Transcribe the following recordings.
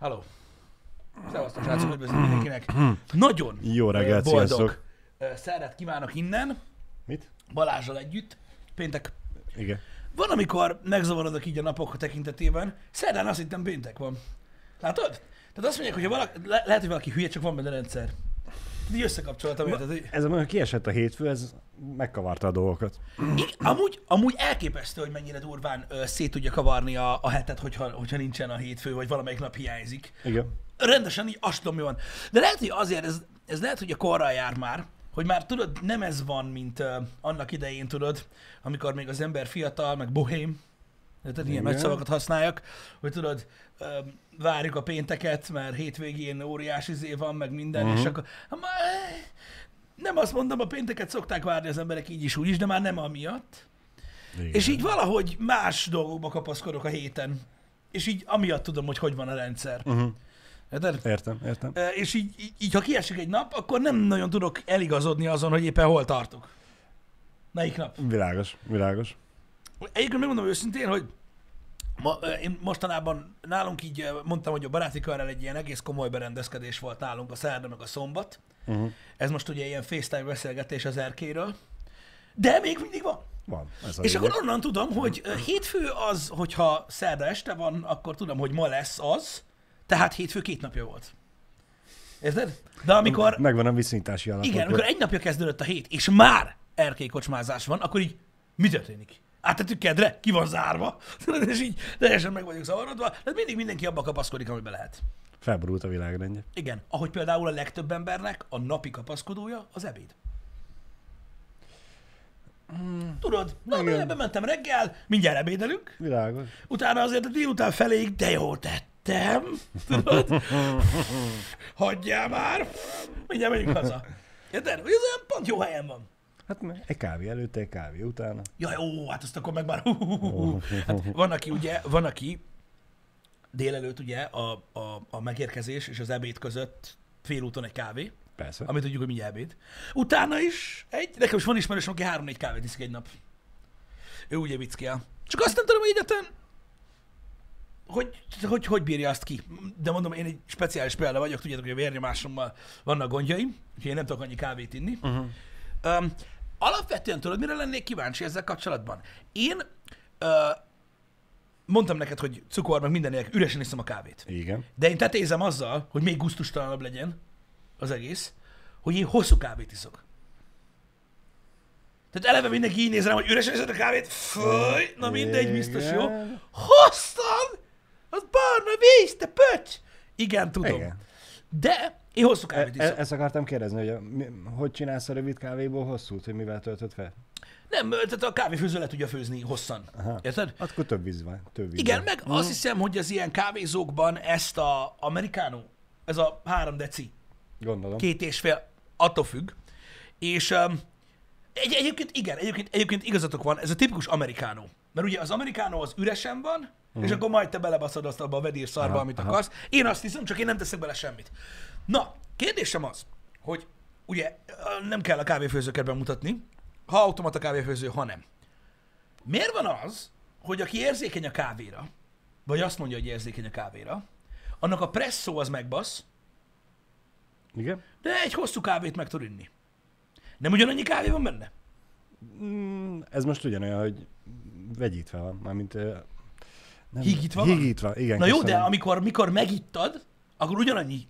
Halló. Szevasztok, srácok, üdvözlök mindenkinek. Nagyon Jó reggelt, boldog sziasztok. szerdát kívánok innen, Mit? Balázsral együtt. Péntek. Igen. Van, amikor megzavarodok így a napok tekintetében. Szerdán azt hittem péntek van. Látod? Tehát azt mondják, hogy valaki, le, lehet, hogy valaki hülye, csak van benne rendszer. Így összekapcsoltam, érted? hogy- Ez amikor kiesett a hétfő, ez megkavarta a dolgokat. Amúgy, amúgy elképesztő, hogy mennyire durván ö, szét tudja kavarni a, a hetet, hogyha, hogyha nincsen a hétfő, vagy valamelyik nap hiányzik. Igen. Rendesen így azt tudom, mi van. De lehet, hogy azért ez, ez lehet, hogy a korral jár már, hogy már tudod, nem ez van, mint uh, annak idején, tudod, amikor még az ember fiatal, meg bohém, tehát ilyen nagy szavakat használjak, hogy tudod, várjuk a pénteket, mert hétvégén óriási izé van, meg minden, uh-huh. és akkor ha már, nem azt mondom, a pénteket szokták várni az emberek így is, úgy is, de már nem amiatt. Igen. És így valahogy más dolgokba kapaszkodok a héten. És így amiatt tudom, hogy hogy van a rendszer. Uh-huh. Érted? Értem, értem. Ö, És így, így, így, ha kiesik egy nap, akkor nem nagyon tudok eligazodni azon, hogy éppen hol tartok. Melyik nap? Világos, világos. Egyébként megmondom őszintén, hogy ma, én mostanában nálunk így mondtam, hogy a baráti körrel egy ilyen egész komoly berendezkedés volt nálunk a szerda meg a szombat. Uh-huh. Ez most ugye ilyen FaceTime beszélgetés az erkéről. De még mindig van. Van. Ez És akkor onnan tudom, hogy ö, hétfő az, hogyha szerda este van, akkor tudom, hogy ma lesz az, tehát hétfő két napja volt. Érted? De amikor, Megvan a viszonyítási alap. igen, akkor- amikor egy napja kezdődött a hét, és már erkély kocsmázás van, akkor így mi történik? Áttettük kedre, ki van zárva, és így teljesen meg vagyunk zavarodva, tehát mindig mindenki abba kapaszkodik, amiben lehet. Felborult a világrendje. Igen, ahogy például a legtöbb embernek a napi kapaszkodója az ebéd. Tudod, na, Hmm. Igen. ebbe mentem reggel, mindjárt ebédelünk, Világos. utána azért a délután feléig, de jól tettem, tudod? Hagyjál már, mindjárt megyünk haza. Érted? Ez olyan pont jó helyen van. Hát egy kávé előtte, egy kávé utána. Ja, jó, hát azt akkor meg már... Hát van, aki ugye, van, aki délelőtt ugye a, a, a megérkezés és az ebéd között félúton egy kávé, Persze. amit tudjuk, hogy mindjárt ebéd. Utána is egy, nekem is van ismerősöm, aki három-négy kávét iszik egy nap. Ő ugye vickél. Csak azt nem tudom, hogy egyáltalán hogy, hogy, hogy bírja azt ki. De mondom, én egy speciális példa vagyok, tudjátok, hogy a vérnyomásommal vannak gondjaim, úgyhogy én nem tudok annyi kávét inni. Uh-huh. Um, alapvetően tudod, mire lennék kíváncsi ezzel kapcsolatban? Én uh, mondtam neked, hogy cukor meg minden nélkül üresen iszom a kávét. Igen. De én tetézem azzal, hogy még gusztustalanabb legyen az egész, hogy én hosszú kávét iszok. Tehát eleve mindenki így néz rám, hogy üresen iszod a kávét, föl, na mindegy, biztos jó. Hosszan! Az barna víz, te pöcs! Igen, tudom. Igen. De én hosszú E- kávét e- iszom. ezt akartam kérdezni, hogy hogy csinálsz a rövid kávéból hosszút, hogy mivel töltöd fel? Nem, tehát a kávéfőző le tudja főzni hosszan. Aha. Érted? Akkor több víz van. Több víz Igen, van. meg azt hiszem, hogy az ilyen kávézókban ezt a americano, ez a három deci, Gondolom. két és fél, attól függ. És um, egy, egyébként igen, egyébként, egyébként igazatok van, ez a tipikus americano. Mert ugye az americano az üresen van, uh-huh. és akkor majd te belebaszod azt abba a vedír szarba, Mhm. Aha, amit aha. akarsz. Én azt hiszem, csak én nem teszek bele semmit. Na, kérdésem az, hogy ugye nem kell a kávéfőzőket bemutatni, ha automata kávéfőző, ha nem. Miért van az, hogy aki érzékeny a kávéra, vagy azt mondja, hogy érzékeny a kávéra, annak a presszó az megbasz, Igen? de egy hosszú kávét meg tud inni. Nem ugyanannyi kávé van benne? Mm, ez most ugyanolyan, hogy vegyítve van, mármint... ö, Nem, Hígítva van? Hígítva, igen. Na jó, de köszönöm. amikor mikor megittad, akkor ugyanannyi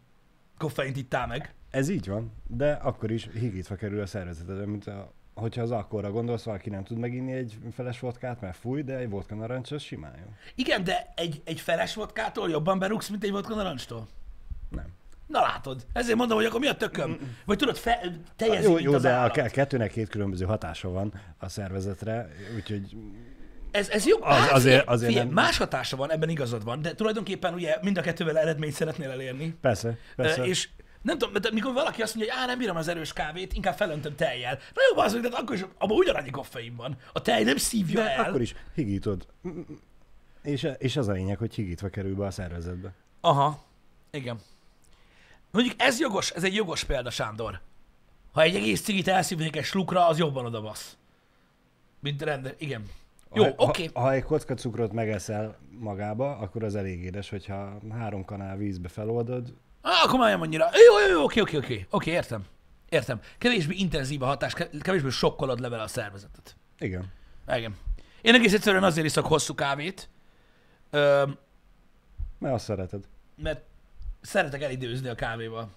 koffeint ittál meg. Ez így van, de akkor is hígítva kerül a szervezetedbe, mint a, hogyha az akkorra gondolsz, valaki nem tud meginni egy feles vodkát, mert fúj, de egy vodka narancs az simán jó. Igen, de egy, egy feles vodkától jobban berúgsz, mint egy vodka narancstól. Nem. Na látod, ezért mondom, hogy akkor mi a tököm? Vagy tudod, fe, teljezi, Jó, jó de a állat. ke- kettőnek két különböző hatása van a szervezetre, úgyhogy Ez, ez jó. Az- Hát, azért- azért figyelj, nem- Más hatása van, ebben igazad van, de tulajdonképpen ugye mind a kettővel eredményt szeretnél elérni. persze, persze. És nem tudom, de mikor valaki azt mondja, hogy á, nem bírom az erős kávét, inkább felöntöm tejjel. Na jó, az, de akkor is abban ugyanannyi koffein van. A tej nem szívja de el. akkor is higítod. És, és az a lényeg, hogy higítva kerül be a szervezetbe. Aha, igen. Mondjuk ez jogos, ez egy jogos példa, Sándor. Ha egy egész cigit elszívnék egy slukra, az jobban oda basz. Mint rende, igen. Jó, oké. Ha, ha egy kocka cukrot megeszel magába, akkor az elég édes, hogyha három kanál vízbe feloldod, Ah, akkor már nem annyira. Jó, jó, jó, oké, oké, oké. Oké, értem. Értem. Kevésbé intenzív a hatás, ke- kevésbé sokkolod le vele a szervezetet. igen. Igen. Én egész egyszerűen azért iszok hosszú kávét, ö, Mert azt szereted. mert szeretek elidőzni a kávéval.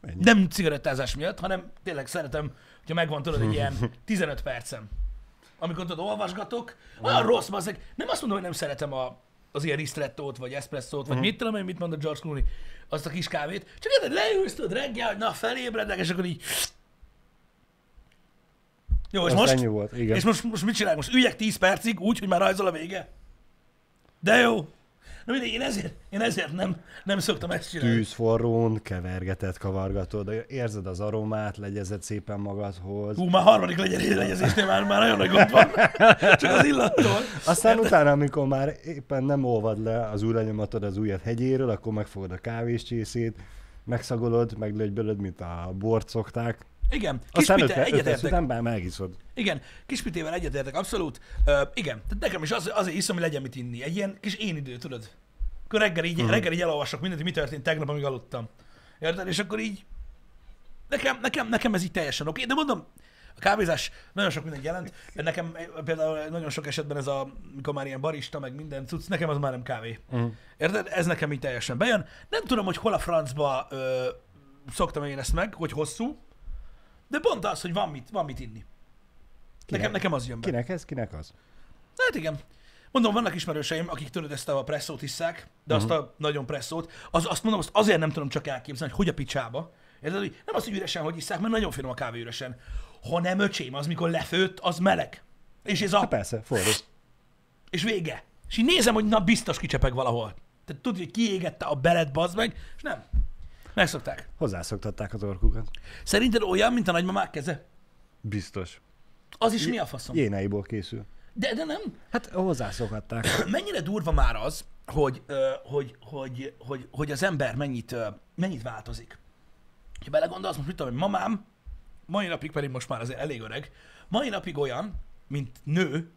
Ennyi. Nem cigarettázás miatt, hanem tényleg szeretem, hogyha megvan tudod egy ilyen 15 percem. Amikor tudod, olvasgatok, olyan rossz, bazzeg. Nem azt mondom, hogy nem szeretem a, az ilyen ristrettót, vagy espresszót, vagy mit tudom én, mit mondott George Clooney, azt a kis kávét. Csak érted, leülsz, tudod, reggel, hogy na, felébredek, és akkor így... Jó, és Azt most? ennyi volt, igen. És most, most mit csinálok? Most üljek 10 percig, úgy, hogy már rajzol a vége? De jó. Na mindegy, én ezért, én ezért nem, nem szoktam ezt csinálni. Tűz forrón, kevergeted, kavargatod, érzed az aromát, legyezed szépen magadhoz. Hú, már harmadik legyen legyezésnél már, már nagyon nagy gond van. Csak az illattól. Aztán utána, amikor már éppen nem olvad le az ujjlenyomatod az ujjad hegyéről, akkor megfogod a kávéscsészét, megszagolod, meglögybölöd, mint a bort szokták. Igen, Aztán öt, kispite, öt perc egyetértek. után már megiszod. Igen, kispitével egyetértek, abszolút. Uh, igen, tehát nekem is az, azért iszom, hogy legyen mit inni. Egy ilyen kis én idő, tudod? Akkor reggel így, reggel így elolvasok mindent, mi történt tegnap, amíg aludtam. Érted? És akkor így... Nekem, nekem, nekem ez így teljesen oké, de mondom, a kávézás nagyon sok mindent jelent. Nekem eh, például nagyon sok esetben ez a, mikor már ilyen barista, meg minden cucc, nekem az már nem kávé. Mhm. Érted? Ez nekem így teljesen bejön. Nem tudom, hogy hol a francba ö, szoktam én ezt meg, hogy hosszú, de pont az, hogy van mit, van mit inni. Nekem, nekem az jön be. Kinek ez, kinek az? Hát igen. Mondom, vannak ismerőseim, akik tudod ezt a presszót isszák, de azt a nagyon presszót, az, azt mondom, azt azért nem tudom csak elképzelni, hogy hogy a picsába. Érted, hogy nem az, hogy üresen, hogy isszák, mert nagyon finom a kávé üresen. hanem öcsém, az mikor lefőtt, az meleg. És ez a, Hát persze, forró. és vége. És így nézem, hogy na biztos kicsepeg valahol. Tehát tudod, hogy kiégette a belet, bazd meg, és nem. Megszokták. Hozzászoktatták az orkukat. Szerinted olyan, mint a nagymamák keze? Biztos. Az is mi a faszom? Jéneiból készül. De, de nem. Hát hozzászokhatták. Mennyire durva már az, hogy, hogy, hogy, hogy, hogy az ember mennyit, mennyit változik. Ha belegondolsz, most mit tudom, hogy mamám, mai napig pedig most már azért elég öreg, mai napig olyan, mint nő,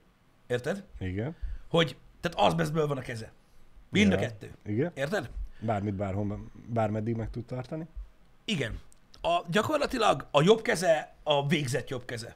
érted? Igen. Hogy, tehát azbeszből van a keze. Mind a kettő. Igen. Érted? Bármit bárhol, bármeddig meg tud tartani. Igen. A, gyakorlatilag a jobb keze a végzett jobb keze.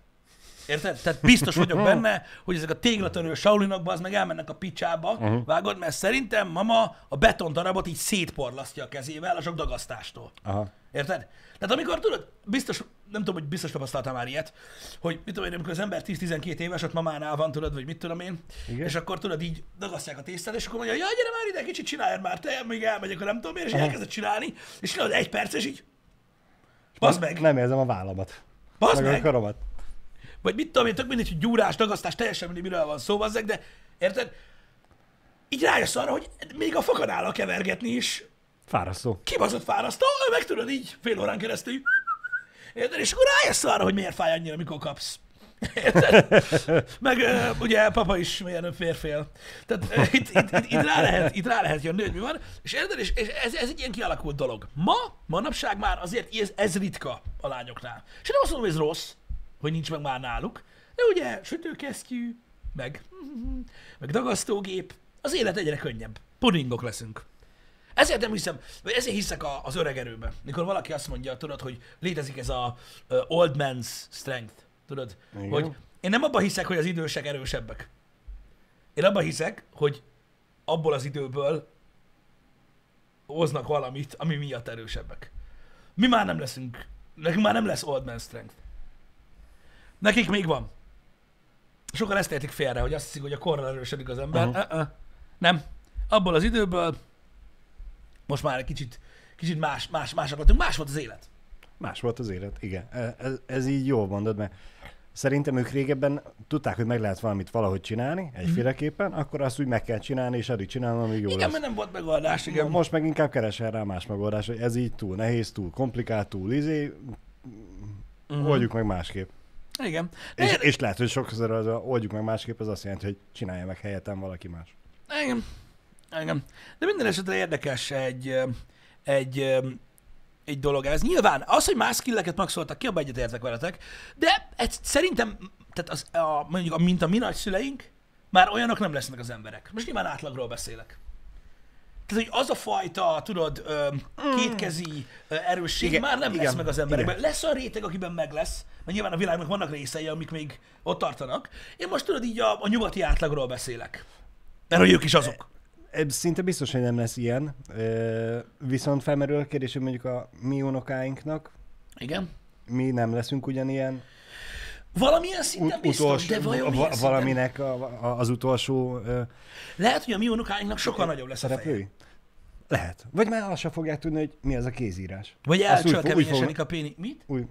Érted? Tehát biztos vagyok benne, hogy ezek a téglatörő saulinokba az meg elmennek a picsába, uh-huh. vágod, mert szerintem mama a beton darabot így szétporlasztja a kezével a sok dagasztástól. Aha. Érted? Tehát amikor tudod, biztos, nem tudom, hogy biztos tapasztaltam már ilyet, hogy mit tudom én, amikor az ember 10-12 éves, ott mamánál van, tudod, vagy mit tudom én, Igen. és akkor tudod, így dagasztják a tésztát, és akkor mondja, jaj, gyere már ide, kicsit csináljad már, te, még elmegyek, nem tudom én, és elkezded csinálni, és csinálod egy perc, és így, bazd meg, Nem érzem a vállamat. bazd meg, meg, a karomat. vagy mit tudom én, tök mindegy, hogy gyúrás, dagasztás, teljesen mindegy, miről van szó, bazzeg, de érted? Így rájössz arra, hogy még a fakadállal kevergetni is Fárasztó. kibaszott fárasztó, meg tudod így fél órán keresztül. Érted? És akkor rájössz arra, hogy miért fáj annyira, mikor kapsz. Érted? Meg ugye papa is milyen férfél. Tehát itt, itt, itt, itt, rá lehet, itt rá lehet jönni, hogy mi van. És érted? És, és ez, ez egy ilyen kialakult dolog. Ma, manapság már azért ez, ez ritka a lányoknál. És nem azt mondom, hogy ez rossz, hogy nincs meg már náluk. De ugye sütőkesztyű, meg, meg dagasztógép, az élet egyre könnyebb. Pudingok leszünk. Ezért nem hiszem, vagy ezért hiszek a, az öreg erőbe. Mikor valaki azt mondja, tudod, hogy létezik ez a uh, old man's strength, tudod, Igen. hogy én nem abban hiszek, hogy az idősek erősebbek. Én abban hiszek, hogy abból az időből hoznak valamit, ami miatt erősebbek. Mi már nem leszünk, nekünk már nem lesz old man strength. Nekik még van. Sokan ezt értik félre, hogy azt hiszik, hogy a korral erősödik az ember. Aha. Uh-uh. Nem. Abból az időből most már egy kicsit, kicsit más, más, más akartunk. Más volt az élet. Más volt az élet, igen. E- Ez, ez így jól mondod, mert szerintem ők régebben tudták, hogy meg lehet valamit valahogy csinálni, egyféleképpen, akkor azt úgy meg kell csinálni, és addig csinálom, amíg jó Igen, lesz. mert nem volt megoldás, igen. Most meg inkább keresel rá más megoldás, hogy ez így túl nehéz, túl komplikált, túl izé, Mhm. oldjuk meg másképp. Igen. De És, ér- és lehet, hogy sokszor az a oldjuk meg másképp, az azt jelenti, hogy csinálja meg helyettem valaki más. Igen. Igen. De minden esetre érdekes egy, egy, egy dolog ez. Nyilván az, hogy más skilleket maxoltak ki, abban egyetértek veletek, de ez szerintem, tehát az, a, mondjuk, a, mint a mi nagyszüleink, már olyanok nem lesznek az emberek. Most nyilván átlagról beszélek. Tehát, hogy az a fajta, tudod, ö, kétkezi erősség Igen, már nem igen, lesz meg az emberekben. igen. Lesz olyan réteg, akiben meg lesz, mert nyilván a világnak vannak részei, amik még ott tartanak. Én most tudod, így a, a nyugati átlagról beszélek. Mert hogy ők is azok. Szinte biztos, hogy nem lesz ilyen. Viszont felmerül a kérdés, hogy mondjuk a mi unokáinknak Igen. mi nem leszünk ugyanilyen Valamilyen szinten biztos, de vajon va- szinten? valaminek a, a, az utolsó ö, Lehet, hogy a mi unokáinknak sokkal nagyobb lesz a feje. Lehet. Vagy már azt sem fogják tudni, hogy mi az a kézírás. Vagy úgy fog- a péni. Mit? Úgy,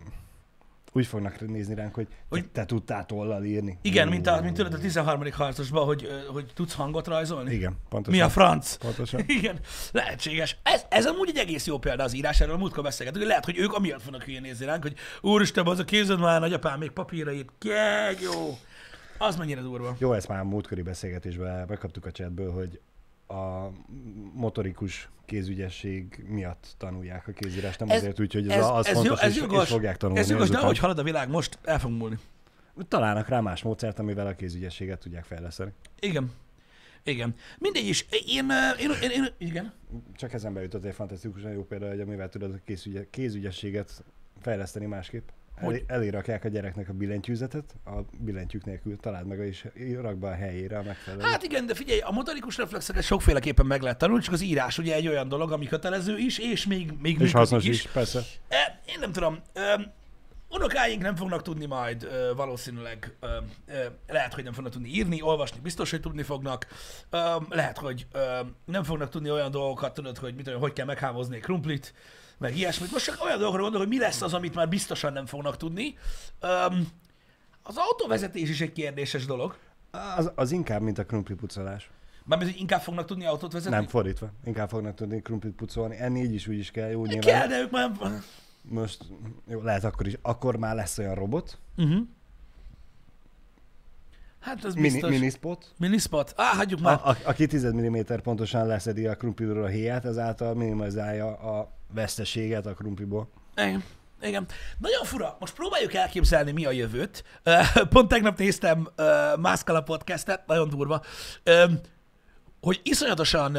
úgy fognak nézni ránk, hogy, Hogy- hogy te tudtál tollal írni. Igen, mint, a, mint tudod a 13. harcosban, hogy, hogy tudsz hangot rajzolni. Igen, pontosan. Mi a franc? Pontosan. Igen, lehetséges. Ez, ez amúgy egy egész jó példa az írás, erről a múltkor beszélgetünk, lehet, hogy ők amiatt fognak hülyén nézni ránk, hogy úristen, az a kézed már nagyapám még papírra írt. Keg, jó. Az mennyire durva. Jó, ezt már a múltkori beszélgetésben megkaptuk a chatből, hogy a motorikus kézügyesség miatt tanulják a kézírást, nem Ez- azért, úgyhogy ez, Ez, az, az ez, jó, fontos, ez és, jogos, és fogják tanulni. ez jogos, de ahogy halad a világ, most el fog múlni. Találnak rá más módszert, amivel a kézügyességet tudják fejleszteni. Igen. Igen. Mindegy is. Én, én, én, én, igen. Csak ezen jutott egy fantasztikusan jó példa, hogy amivel tudod a kézügye, kézügyességet fejleszteni másképp. Hogy? Elé, elérakják a gyereknek a billentyűzetet, a billentyűk nélkül találd meg és rak be a helyére a megfelelő. Hát igen, de figyelj, a motorikus reflexeket sokféleképpen meg lehet tanulni, csak az írás ugye egy olyan dolog, ami kötelező is, és még, még és hasznos is, persze. E, én nem tudom, ö, unokáink nem fognak tudni majd ö, valószínűleg, ö, ö, lehet, hogy nem fognak tudni írni, olvasni biztos, hogy tudni fognak, ö, lehet, hogy ö, nem fognak tudni olyan dolgokat, tudod, hogy mit tudom, hogy kell meghámozni egy krumplit, meg ilyesmit. Most csak olyan dolgokra gondolok, hogy mi lesz az, amit már biztosan nem fognak tudni. Ö, az autóvezetés is egy kérdéses dolog. Az, az inkább, mint a krumplipucolás. Mármint, hogy inkább fognak tudni autót vezetni? Nem, fordítva. Inkább fognak tudni krumplit pucolni. Enni így is, úgy is kell. Jó, nyilván. Kell, de ők már... Most, jó, lehet akkor is. Akkor már lesz olyan robot. Uh-huh. Hát ez Mini, biztos. minispot. Minispot? Á, hagyjuk már. a, aki 10 mm pontosan leszedi a krumplidról a héját, ezáltal minimalizálja a veszteséget a krumpliból. Igen. Igen. Nagyon fura. Most próbáljuk elképzelni, mi a jövőt. Pont tegnap néztem Mászkala podcastet, nagyon durva, hogy iszonyatosan,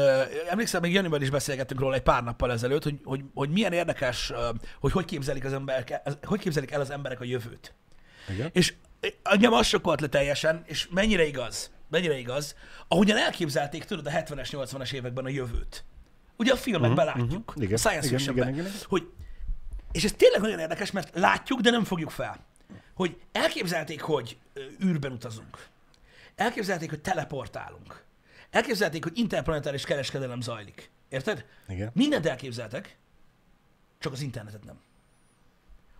emlékszem, még Janival is beszélgettünk róla egy pár nappal ezelőtt, hogy, hogy, hogy milyen érdekes, hogy hogy képzelik, az emberek, hogy képzelik el az emberek a jövőt. Igen? És engem az sokkolt le teljesen, és mennyire igaz, mennyire igaz, ahogyan elképzelték, tudod, a 70-es, 80-as években a jövőt. Ugye a filmekben Mhm, látjuk, mhm. Igen, a science igen, igen, igen, igen. hogy, és ez tényleg nagyon érdekes, mert látjuk, de nem fogjuk fel, hogy elképzelték, hogy űrben utazunk. Elképzelték, hogy teleportálunk. Elképzelték, hogy interplanetáris kereskedelem zajlik. Érted? Igen. Mindent elképzeltek, csak az internetet nem.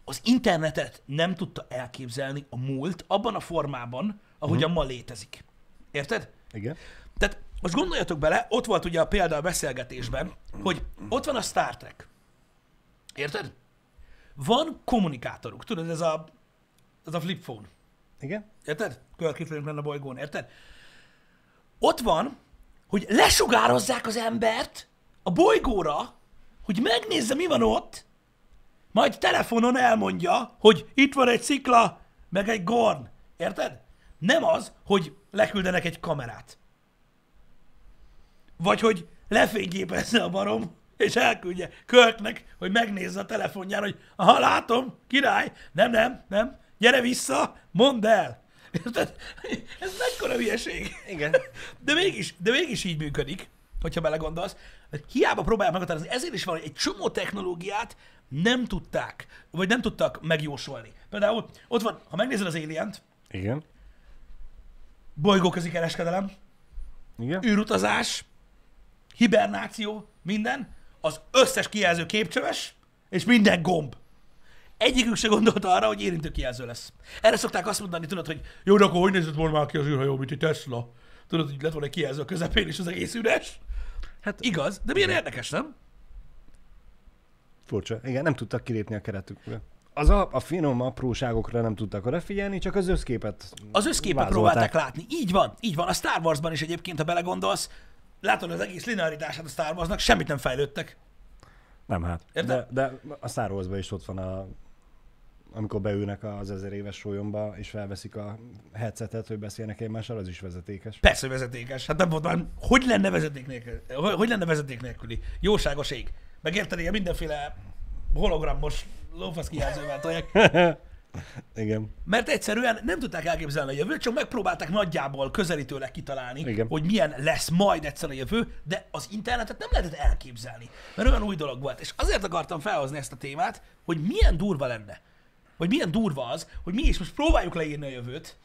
Az internetet nem tudta elképzelni a múlt abban a formában, ahogyan ma létezik. Érted? Igen. Tehát most gondoljatok bele, ott volt ugye a példa a beszélgetésben, hogy ott van a Star Trek. Érted? Van kommunikátoruk, tudod, ez a, ez a flip phone. Igen? Érted? Körképzelünk lenne a bolygón, érted? Ott van, hogy lesugározzák az embert a bolygóra, hogy megnézze, mi van ott, majd telefonon elmondja, hogy itt van egy szikla, meg egy gorn. Érted? Nem az, hogy leküldenek egy kamerát. Vagy hogy lefényképezze a barom, és elküldje Körknek, hogy megnézze a telefonján, hogy aha, látom, király, nem, nem, nem, gyere vissza, mondd el. Érted? Ez mekkora hülyeség. Igen. De mégis, de mégis így működik, hogyha belegondolsz. Hiába próbálják meghatározni. Ezért is van, hogy egy csomó technológiát nem tudták, vagy nem tudtak megjósolni. Például ott van, ha megnézed az alien Igen. bolygóközi kereskedelem, Igen. űrutazás, hibernáció, minden, az összes kijelző képcsöves, és minden gomb. Egyikük se gondolta arra, hogy érintő kijelző lesz. Erre szokták azt mondani, tudod, hogy jó, de akkor hogy nézett volna már ki az űrhajó, mint egy Tesla? Tudod, hogy lett volna egy kijelző a közepén, és az egész üres? Hát igaz, de milyen érdekes, nem? Furcsa. Igen, nem tudtak kilépni a keretükből. Az a, a finom apróságokra nem tudtak odafigyelni, csak az összképet Az összképet vázolták. próbálták látni. Így van, így van. A Star Warsban is egyébként, ha belegondolsz, látod az egész linearitását a Star Warsnak, semmit nem fejlődtek. Nem hát. Érted? De, de a Star Wars-ban is ott van a amikor beülnek az ezer éves sólyomba, és felveszik a headsetet, hogy beszélnek egymással, az is vezetékes. Persze, vezetékes. Hát nem volt már, hogy lenne vezeték nélkül? Hogy, hogy lenne vezeték nélküli? Jóságos ég. Megérted, ilyen mindenféle hologramos lófasz kijelzővel tolják. Igen. Mert egyszerűen nem tudták elképzelni a jövőt, csak megpróbálták nagyjából közelítőleg kitalálni, Igen. hogy milyen lesz majd egyszer a jövő, de az internetet nem lehetett elképzelni, mert olyan új dolog volt. És azért akartam felhozni ezt a témát, hogy milyen durva lenne, vagy milyen durva az, hogy mi is most próbáljuk leírni a jövőt,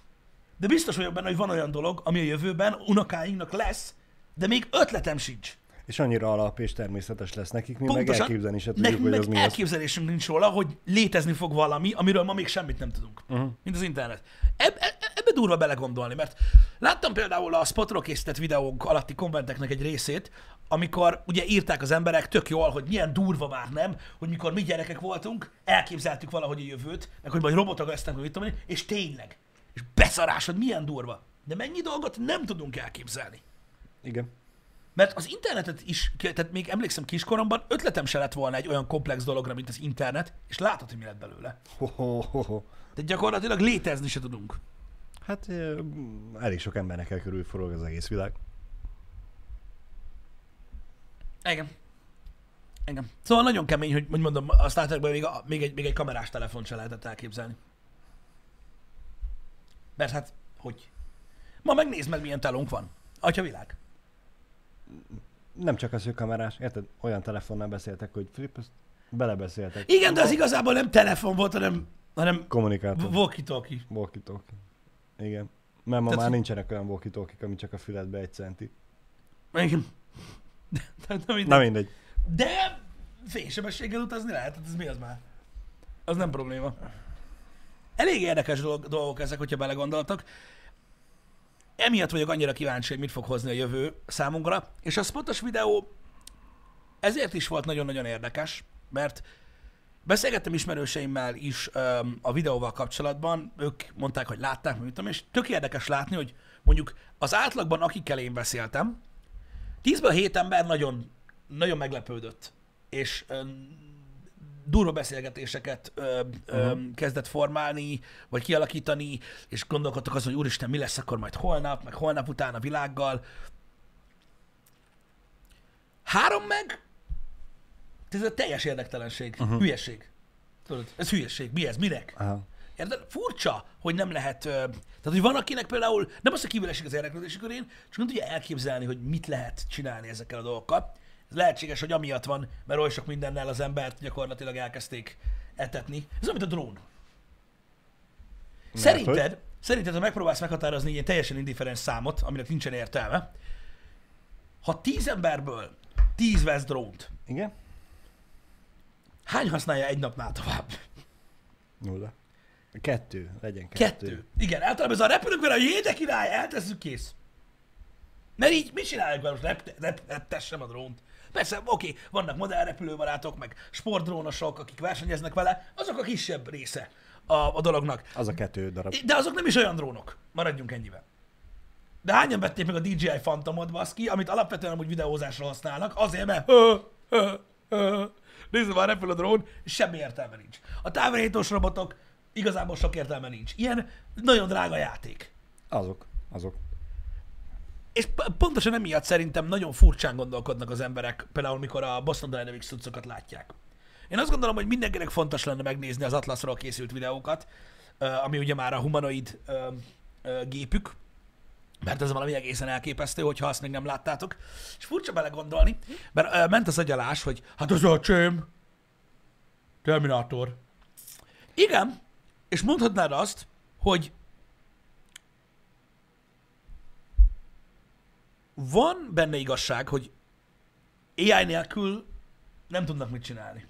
de biztos vagyok benne, hogy van olyan dolog, ami a jövőben unokáinknak lesz, de még ötletem sincs. És annyira alap és természetes lesz nekik, mi meg Pontosan. elképzelni se tudjuk, hogy meg az mi az. elképzelésünk nincs róla, hogy létezni fog valami, amiről ma még semmit nem tudunk. Uh-huh. Mint az internet. Eb- e- ebbe durva belegondolni, mert láttam például a spotról készített videók alatti kommenteknek egy részét, amikor ugye írták az emberek tök jól, hogy milyen durva már nem, hogy mikor mi gyerekek voltunk, elképzeltük valahogy a jövőt, meg hogy majd robotok lesznek, mit tudom én, és tényleg. És beszarás, hogy milyen durva. De mennyi dolgot nem tudunk elképzelni. Igen. Mert az internetet is, tehát még emlékszem kiskoromban, ötletem se lett volna egy olyan komplex dologra, mint az internet, és látod, hogy mi lett belőle. Ho, ho, ho, ho. De gyakorlatilag létezni se tudunk. Hát elég sok embernek el körülforog az egész világ. Igen. Igen. Szóval nagyon kemény, hogy, hogy mondom, a Star Trekben még, a, még, egy, még egy kamerás telefon se lehetett elképzelni. Mert hát, hogy? Ma megnézd meg, milyen telónk van. Atya világ. Nem csak az, hogy kamerás, érted? Olyan telefonnal beszéltek, hogy Filip, ezt belebeszéltek. Igen, de az igazából nem telefon volt, hanem, hanem Kommunikátor. walkie-talkie. Walkie-talkie. Igen. Mert ma Tehát- már nincsenek olyan walkie ami csak a füledbe egy centi. Igen. De, de, de, Na mindegy. De fénysebességgel utazni lehet, hát ez mi az már? Az nem probléma. Elég érdekes dolog, dolgok ezek, hogyha belegondoltak. Emiatt vagyok annyira kíváncsi, hogy mit fog hozni a jövő számunkra, és a spotos videó ezért is volt nagyon-nagyon érdekes, mert beszélgettem ismerőseimmel is öm, a videóval kapcsolatban, ők mondták, hogy látták, mit tudom, és tök érdekes látni, hogy mondjuk az átlagban, akikkel én beszéltem, 10-ből 7 ember nagyon, nagyon meglepődött, és öm, durva beszélgetéseket ö, ö, Mhm. kezdett formálni, vagy kialakítani, és gondolkodtak azon, hogy úristen, mi lesz akkor majd holnap, meg holnap után a világgal. Három meg, ez a teljes érdektelenség, uh-huh. hülyeség. Tudod, ez hülyeség. Mi ez? Minek? Aha. Érted? Furcsa, hogy nem lehet... Tehát, hogy van akinek például nem az, hogy kívül esik az érdeklődési körén, csak nem tudja elképzelni, hogy mit lehet csinálni ezekkel a dolgokkal. Lehetséges, hogy amiatt van, mert oly sok mindennel az embert gyakorlatilag elkezdték etetni. Ez olyan, mint a drón. Szerinted, szerinted, ha megpróbálsz meghatározni ilyen teljesen indifferens számot, aminek nincsen értelme, ha tíz emberből tíz vesz drónt, Igen? hány használja egy napnál tovább? Nulla. Kettő. Legyen kettő. Kettő. Igen, általában ez a repülők vele, hogy jé, de király, eltesszük, kész. Mert így mit csinálják vele? Most rep, rep, reptessem a drónt. Persze, oké, vannak modellrepülőbarátok, meg sportdrónosok, akik versenyeznek vele, azok a kisebb része a, a dolognak. Az a kettő darab. De azok nem is olyan drónok. Maradjunk ennyivel. De hányan vették meg a DJI Phantomot, baszki, amit alapvetően amúgy videózásra használnak, azért, mert hö, hö, hö, nézd már repül a drón, semmi értelme nincs. A távirányítós robotok igazából sok értelme nincs. Ilyen nagyon drága játék. Azok. Azok. És pontosan emiatt szerintem nagyon furcsán gondolkodnak az emberek, például mikor a Boston Dynamics cuccokat látják. Én azt gondolom, hogy mindenkinek fontos lenne megnézni az Atlasról készült videókat, ami ugye már a humanoid gépük, mert ez valami egészen elképesztő, hogyha azt még nem láttátok. És furcsa belegondolni, mert ment az agyalás, hogy hát az a csém, Terminátor. Igen, és mondhatnád azt, hogy van benne igazság, hogy AI nélkül nem tudnak mit csinálni.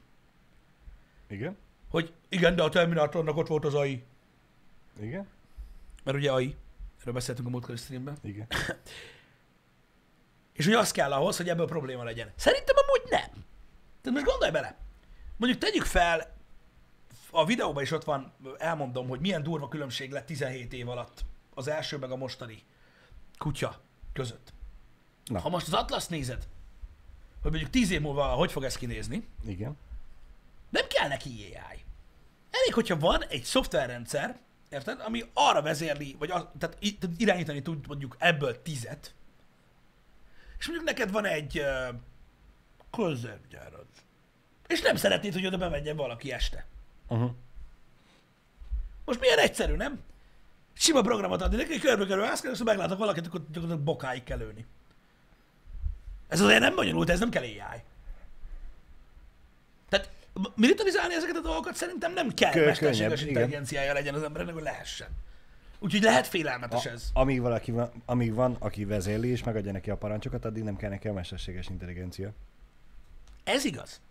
Igen? Hogy igen, de a Terminátornak ott volt az AI. Igen? Mert ugye AI. Erről beszéltünk a múltkori streamben. Igen. És hogy az kell ahhoz, hogy ebből probléma legyen. Szerintem amúgy nem. Tehát most gondolj bele. Mondjuk tegyük fel, a videóban is ott van, elmondom, hogy milyen durva különbség lett 17 év alatt az első meg a mostani kutya között. Na. Ha most az Atlas nézed, hogy mondjuk 10 év múlva hogy fog ez kinézni, Igen. nem kell neki AI. elég, hogyha van egy szoftverrendszer, érted, ami arra vezérli, vagy az, tehát, tehát irányítani tud mondjuk ebből tizet, és mondjuk neked van egy uh, konzervgyárad, és nem szeretnéd, hogy oda bemenjen valaki este. Uh-huh. Most milyen egyszerű, nem? Sima programot adni neki, körbe-körbe állsz, és ha meglátok valakit, akkor gyakorlatilag bokáig kell lőni. Ez azért nem bonyolult, ez nem kell AI. Tehát militarizálni ezeket a dolgokat szerintem nem kell Kö- mesterséges intelligenciája legyen az embernek, hogy lehessen. Úgyhogy lehet félelmetes ez. Amíg valaki van, amíg van, aki vezérli és megadja neki a parancsokat, addig nem kell neki a mesterséges intelligencia. Ez igaz.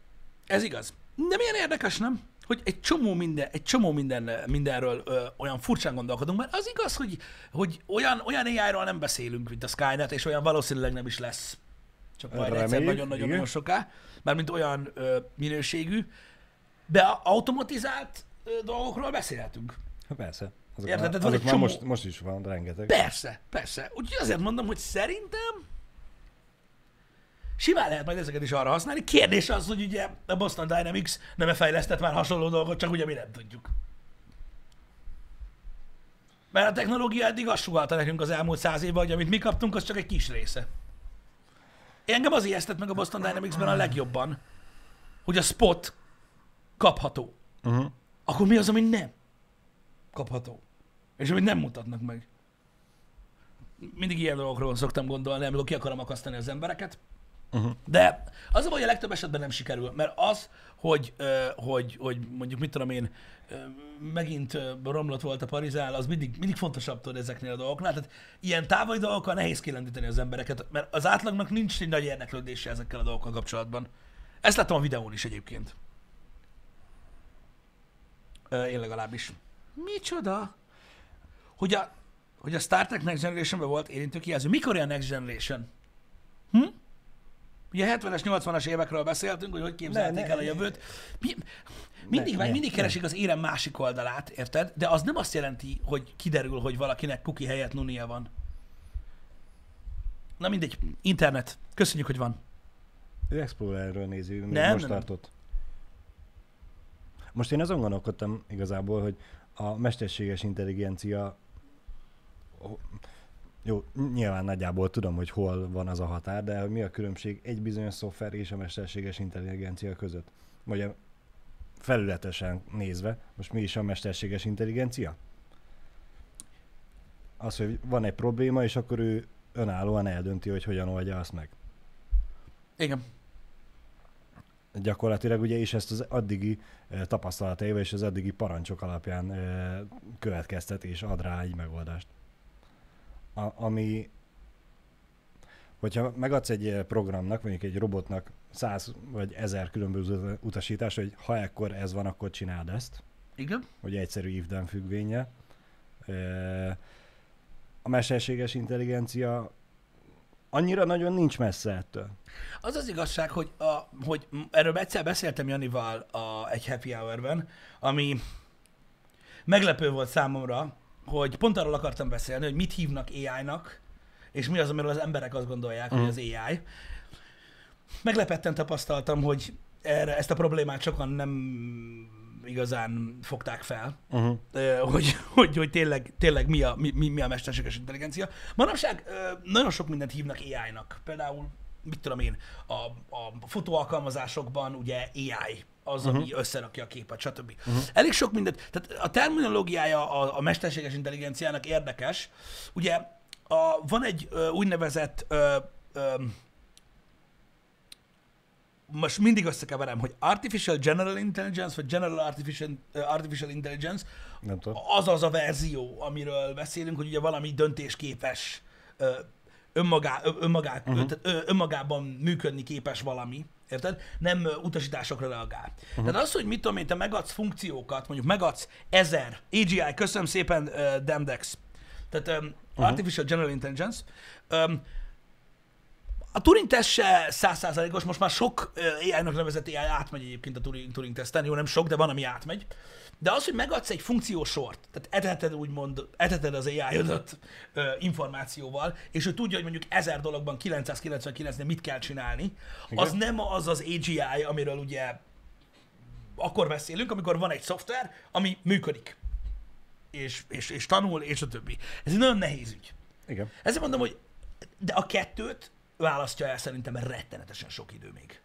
Ez igaz. De milyen érdekes, nem? Hogy egy csomó, minden, egy csomó minden, mindenről ö, olyan furcsán gondolkodunk, mert az igaz, hogy, hogy olyan, olyan AI-ról nem beszélünk, mint a Skynet, és olyan valószínűleg nem is lesz. Csak majd egyszer Reméljük, nagyon-nagyon-nagyon igen. soká, mármint olyan ö, minőségű, de automatizált ö, dolgokról beszélhetünk. Ha persze. Azok, Érted? már, azok egy már csomó- most, most is van rengeteg. Persze, persze. Úgyhogy azért mondom, hogy szerintem simán lehet majd ezeket is arra használni. Kérdés az, hogy ugye a Boston Dynamics nem fejlesztett már hasonló dolgot, csak ugye mi nem tudjuk. Mert a technológia eddig azt sugalta nekünk az elmúlt száz évben, hogy amit mi kaptunk, az csak egy kis része. Engem az ijesztett meg a Boston Dynamics-ben a legjobban, hogy a spot kapható. Uh-huh. Akkor mi az, ami nem kapható? És amit nem mutatnak meg? Mindig ilyen dolgokról szoktam gondolni, amikor ki akarom akasztani az embereket. Uh-huh. De az a baj, hogy a legtöbb esetben nem sikerül, mert az, hogy, hogy, hogy mondjuk mit tudom én, megint romlott volt a Parizál, az mindig, mindig fontosabb tudod ezeknél a dolgoknál. Tehát ilyen távoli dolgokkal nehéz kilendíteni az embereket, mert az átlagnak nincs egy nagy érdeklődése ezekkel a dolgokkal kapcsolatban. Ezt láttam a videón is egyébként. Én legalábbis. Micsoda? Hogy a, hogy a Star Trek Next Generation-ben volt érintő kijelző. Mikor ilyen Next Generation? Hm? Ugye 70-es, 80-as évekről beszéltünk, hogy hogy képzelték Ne, ne, el a jövőt. Mi, mindig, ne, mindig ne. keresik az érem másik oldalát, érted? De az nem azt jelenti, hogy kiderül, hogy valakinek kuki helyett nunia van. Na mindegy, internet. Köszönjük, hogy van. Ő Explorerről nézi, még Nem, most nem, tartott. Most én azon gondolkodtam igazából, hogy a mesterséges intelligencia jó, nyilván nagyjából tudom, hogy hol van az a határ, de mi a különbség egy bizonyos szoftver és a mesterséges intelligencia között? Vagy felületesen nézve, most mi is a mesterséges intelligencia? Az, hogy van egy probléma, és akkor ő önállóan eldönti, hogy hogyan oldja azt meg. Igen. gyakorlatilag ugye is ezt az addigi eh, tapasztalataival és az addigi parancsok alapján eh, következtet és ad rá egy megoldást. A, ami, hogyha megadsz egy eh, programnak, mondjuk egy robotnak száz vagy ezer különböző utasítást, hogy ha ekkor ez van, akkor csináld ezt, Igen. hogy egyszerű if függvénye. Eh, A mesterséges intelligencia annyira nagyon nincs messze ettől. Az az igazság, hogy, a, hogy erről egyszer beszéltem Janival a, egy happy hour-ben, ami meglepő volt számomra, hogy pont arról akartam beszélni, hogy mit hívnak AI-nak, és mi az, amiről az emberek azt gondolják, hogy az AI. Meglepetten tapasztaltam, hogy erre, ezt a problémát sokan nem igazán fogták fel, Uh-huh. hogy, hogy, hogy tényleg, tényleg mi, a, mi, mi a mesterséges intelligencia. Manapság nagyon sok mindent hívnak AI-nak. Például, mit tudom én, a, a fotóalkalmazásokban ugye AI az, ami uh-huh. összerakja a képet, stb. Uh-huh. Elég sok mindent, tehát a terminológiája a, a mesterséges intelligenciának érdekes. Ugye a, van egy ö, úgynevezett ö, ö, most mindig összekeverem, hogy Artificial General Intelligence, vagy General Artificial, Artificial Intelligence, Nem tudom. az az a verzió, amiről beszélünk, hogy ugye valami döntésképes, önmagá, ö- önmagá, uh-huh. tehát, ö, önmagában működni képes valami, érted? Nem utasításokra reagál. Uh-huh. Tehát az, hogy mit tudom én, te megadsz funkciókat, mondjuk megadsz ezer, AGI, köszönöm szépen, uh, Demdex, tehát um, uh-huh. Artificial General Intelligence, um, a Turing teszt se százszázalékos, most már sok AI-nak nevezett AI átmegy egyébként a Turing, Turing teszten, jó nem sok, de van, ami átmegy. De az, hogy megadsz egy funkciósort, tehát eteted úgymond, eteted az ö, információval, és ő tudja, hogy mondjuk ezer dologban 999-nél mit kell csinálni, Igen. az nem az az AGI, amiről ugye akkor beszélünk, amikor van egy szoftver, ami működik. És, és, és tanul, és a többi. Ez egy nagyon nehéz ügy. Igen. Ezért mondom, hogy de a kettőt választja el szerintem rettenetesen sok idő még.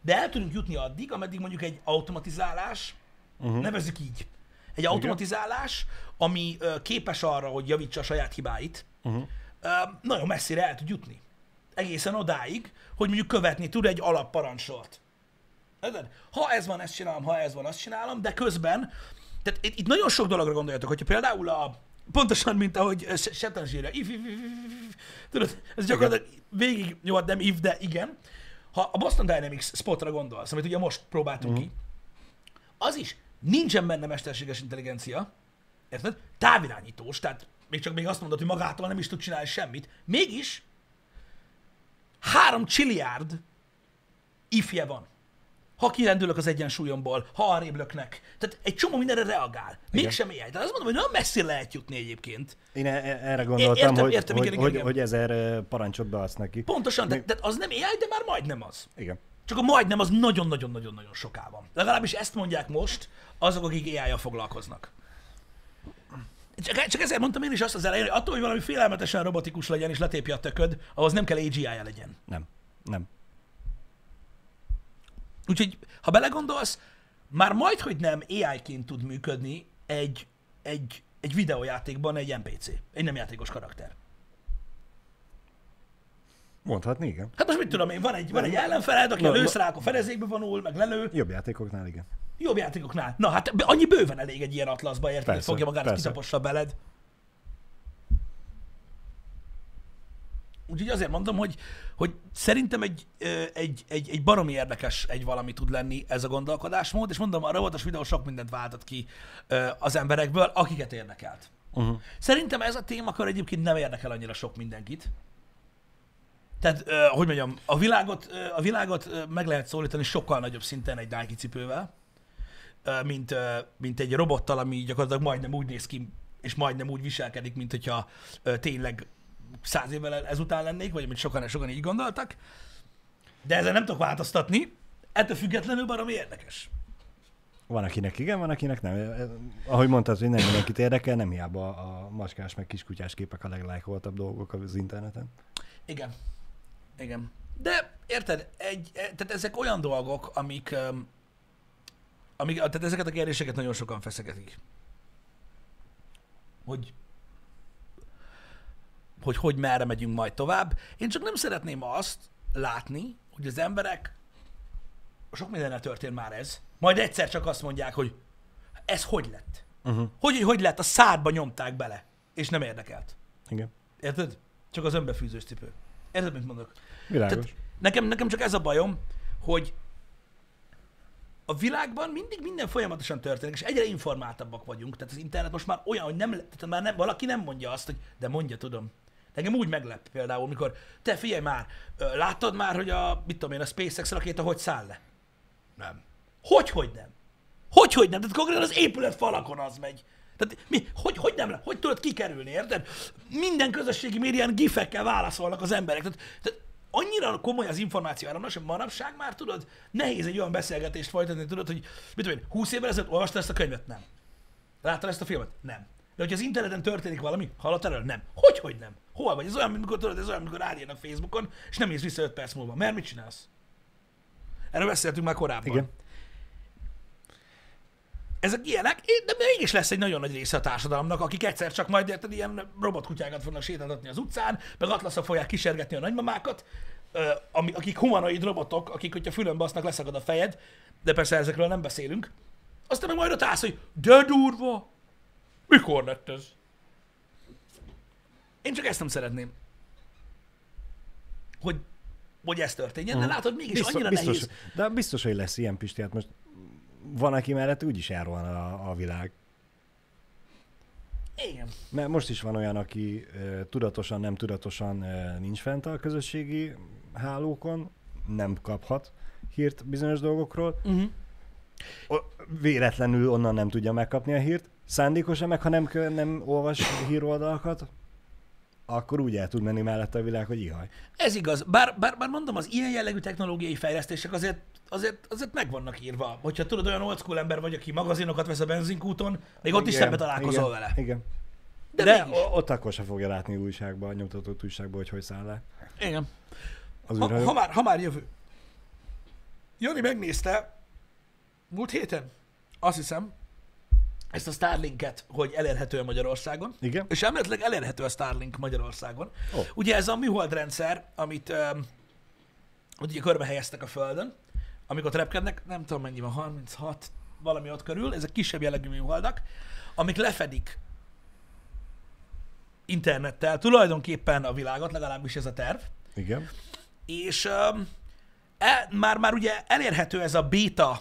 De el tudunk jutni addig, ameddig mondjuk egy automatizálás, uh-huh. nevezzük így, egy automatizálás, ami képes arra, hogy javítsa a saját hibáit, uh-huh. nagyon messzire el tud jutni. Egészen odáig, hogy mondjuk követni tud egy alapparancssort. Érted? Ha ez van, ezt csinálom, ha ez van, azt csinálom, de közben, tehát itt itt nagyon sok dologra gondoljatok, hogyha például a, pontosan, mint ahogy Setan zsírja, if, if, if, if, tudod, ez gyakorlatilag végig, jó, hát nem if, de igen. Ha a Boston Dynamics spotra gondolsz, amit ugye most próbáltunk ki, az is nincsen benne mesterséges intelligencia, érted? Távirányítós, tehát még csak még azt mondod, hogy magától nem is tud csinálni semmit. Mégis három csilliárd ifje van. Ha kirendülök az egyensúlyomból, ha arrébb löknek. Tehát egy csomó mindenre reagál. Mégsem AI. De azt mondom, hogy nagyon messzire lehet jutni egyébként. Én e- e- erre gondoltam, értem, hogy, értem, hogy, igen, hogy, igen, hogy ezer parancsot beadsz neki. Pontosan, de, de az nem AI, de már majdnem az. Igen. Csak a majdnem az nagyon-nagyon-nagyon-nagyon soká van. Legalábbis ezt mondják most azok, akik AI-jal foglalkoznak. Csak, csak ezért mondtam én is azt az elején, hogy attól, hogy valami félelmetesen robotikus legyen és letépje a tököd, ahhoz nem kell AGI-ja legyen. Nem. Nem. Úgyhogy, ha belegondolsz, már majd, hogy nem AI-ként tud működni egy, egy, egy videójátékban egy NPC, egy nem játékos karakter. Mondhatni, igen. Hát most mit tudom én, van egy, van egy ellenfeled, aki Na, a na- lőszerák a fedezékbe vonul, meg lelő, Jobb játékoknál, igen. jobb játékoknál. Na hát annyi bőven elég egy ilyen atlaszba, érted, Persze, fogja magát, persze. kitapossa beled. Úgyhogy azért mondom, hogy, hogy szerintem egy, egy, egy, egy baromi érdekes egy valami tud lenni ez a gondolkodásmód, és mondom, a robotos videó sok mindent váltott ki az emberekből, akiket érdekelt. Uh-huh. Szerintem ez a témakör egyébként nem érdekel annyira sok mindenkit. Tehát, hogy mondjam, a világot, a világot meg lehet szólítani sokkal nagyobb szinten egy Nike cipővel, mint, mint egy robottal, ami gyakorlatilag majdnem úgy néz ki, és majdnem úgy viselkedik, mint hogyha tényleg száz évvel ezután lennék, vagy amit sokan, sokan így gondoltak. De ezzel nem tudok változtatni. Ettől függetlenül baromi érdekes. Van, akinek igen, van, akinek nem. Eh, Ahogy mondtad, hogy nem mindenkit érdekel, nem hiába a macskás meg kiskutyás képek a leglájkoltabb dolgok az interneten. Igen. Igen. De érted, egy, e- tehát ezek olyan dolgok, amik, amik, tehát ezeket a kérdéseket nagyon sokan feszegetik. Hogy hogy hogy merre megyünk majd tovább. Én csak nem szeretném azt látni, hogy az emberek, sok mindennel történt már ez, majd egyszer csak azt mondják, hogy ez hogy lett? Uh-huh. Hogy, hogy lett? A szádba nyomták bele, és nem érdekelt. Igen. Érted? Csak az önbefűzős cipő. Érted, mit mondok? Világos. Tehát nekem, nekem csak ez a bajom, hogy a világban mindig minden folyamatosan történik, és egyre informáltabbak vagyunk. Tehát az internet most már olyan, hogy nem, tehát már nem, valaki nem mondja azt, hogy de mondja, tudom. Engem úgy meglep például, mikor te figyelj már, láttad már, hogy a, mit tudom én, a SpaceX rakéta hogy száll le? Nem. Hogy, hogy nem? Hogy, hogy nem? Tehát konkrétan az épület falakon az megy. Tehát mi, hogy, hogy nem, hogy tudod kikerülni, érted? Minden közösségi médián gifekkel válaszolnak az emberek. Tehát, tehát annyira komoly az információ áramlás, hogy manapság már tudod, nehéz egy olyan beszélgetést folytatni, tudod, hogy mit tudom én, 20 évvel ezelőtt olvastad ezt a könyvet? Nem. Láttad ezt a filmet? Nem. De hogyha az interneten történik valami, hallottál erről? Nem. Hogy, hogy nem? Hol vagy? Ez olyan, mint mikor tudod, ez olyan, mikor ráírnak Facebookon, és nem mész vissza 5 perc múlva. Mert mit csinálsz? Erről beszéltünk már korábban. Igen. Ezek ilyenek, de mégis lesz egy nagyon nagy része a társadalomnak, akik egyszer csak majd érted, ilyen robotkutyákat fognak sétáltatni az utcán, meg atlaszra fogják kísérgetni a nagymamákat, ami, akik humanoid robotok, akik, hogyha fülön basznak, leszakad a fejed, de persze ezekről nem beszélünk. Aztán meg majd ott állsz, hogy de durva, mikor lett ez? Én csak ezt nem szeretném. Hogy, hogy ez történjen, de látod, mégis Biztos, annyira biztos, nehéz. De biztos, hogy lesz ilyen Pisti, hát most van, aki mellett úgyis elrohan a, a világ. Igen. Mert most is van olyan, aki ö, tudatosan, nem tudatosan ö, nincs fent a közösségi hálókon, nem kaphat hírt bizonyos dolgokról, Uh-huh. o- véletlenül onnan nem tudja megkapni a hírt, szándékosan meg, ha nem, nem olvas híroldalakat, akkor úgy el tud menni mellette a világ, hogy ihaj. Ez igaz. Bár, bár, bár mondom, az ilyen jellegű technológiai fejlesztések azért, azért, azért meg vannak írva. Hogyha tudod, olyan old school ember vagy, aki magazinokat vesz a benzinkúton, még ott is szembe találkozol igen, vele. Igen. De, De, mégis. ott akkor sem fogja látni újságban, nyomtatott újságban, hogy hogy száll le. Igen. Az Ha, ha, már, ha már jövő. Jani megnézte múlt héten, azt hiszem, ezt a Starlinket, hogy elérhető Magyarországon. Igen? És elméletileg elérhető a Starlink Magyarországon. Ó. Ugye ez a műhold rendszer, amit um, ugye körbe helyeztek a Földön, amikor repkednek, nem tudom mennyi van, 36, valami ott körül, ezek kisebb jellegű műholdak, amik lefedik internettel tulajdonképpen a világot, legalábbis ez a terv, Igen. és um, e, már, már ugye elérhető ez a beta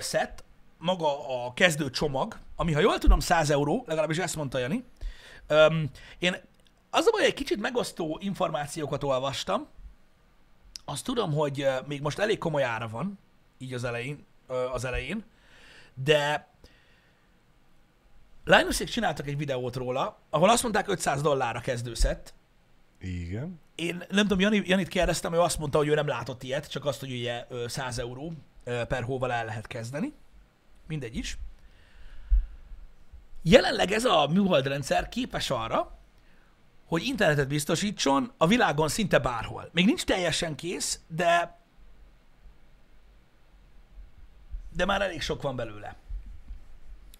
set, maga a kezdő csomag, ami, ha jól tudom, 100 euró, legalábbis ezt mondta Jani. Um, én az a baj, egy kicsit megosztó információkat olvastam. Azt tudom, hogy még most elég komoly ára van, így az elején, az elején, de Linusék csináltak egy videót róla, ahol azt mondták 500 dollár a kezdőszett, Igen. én nem tudom, Jani, Janit kérdeztem, ő azt mondta, hogy ő nem látott ilyet, csak azt, hogy ugye ö, 100 euró per hóval el lehet kezdeni. Mindegy is. Jelenleg ez a műhold rendszer képes arra, hogy internetet biztosítson a világon szinte bárhol. Még nincs teljesen kész, de de már elég sok van belőle.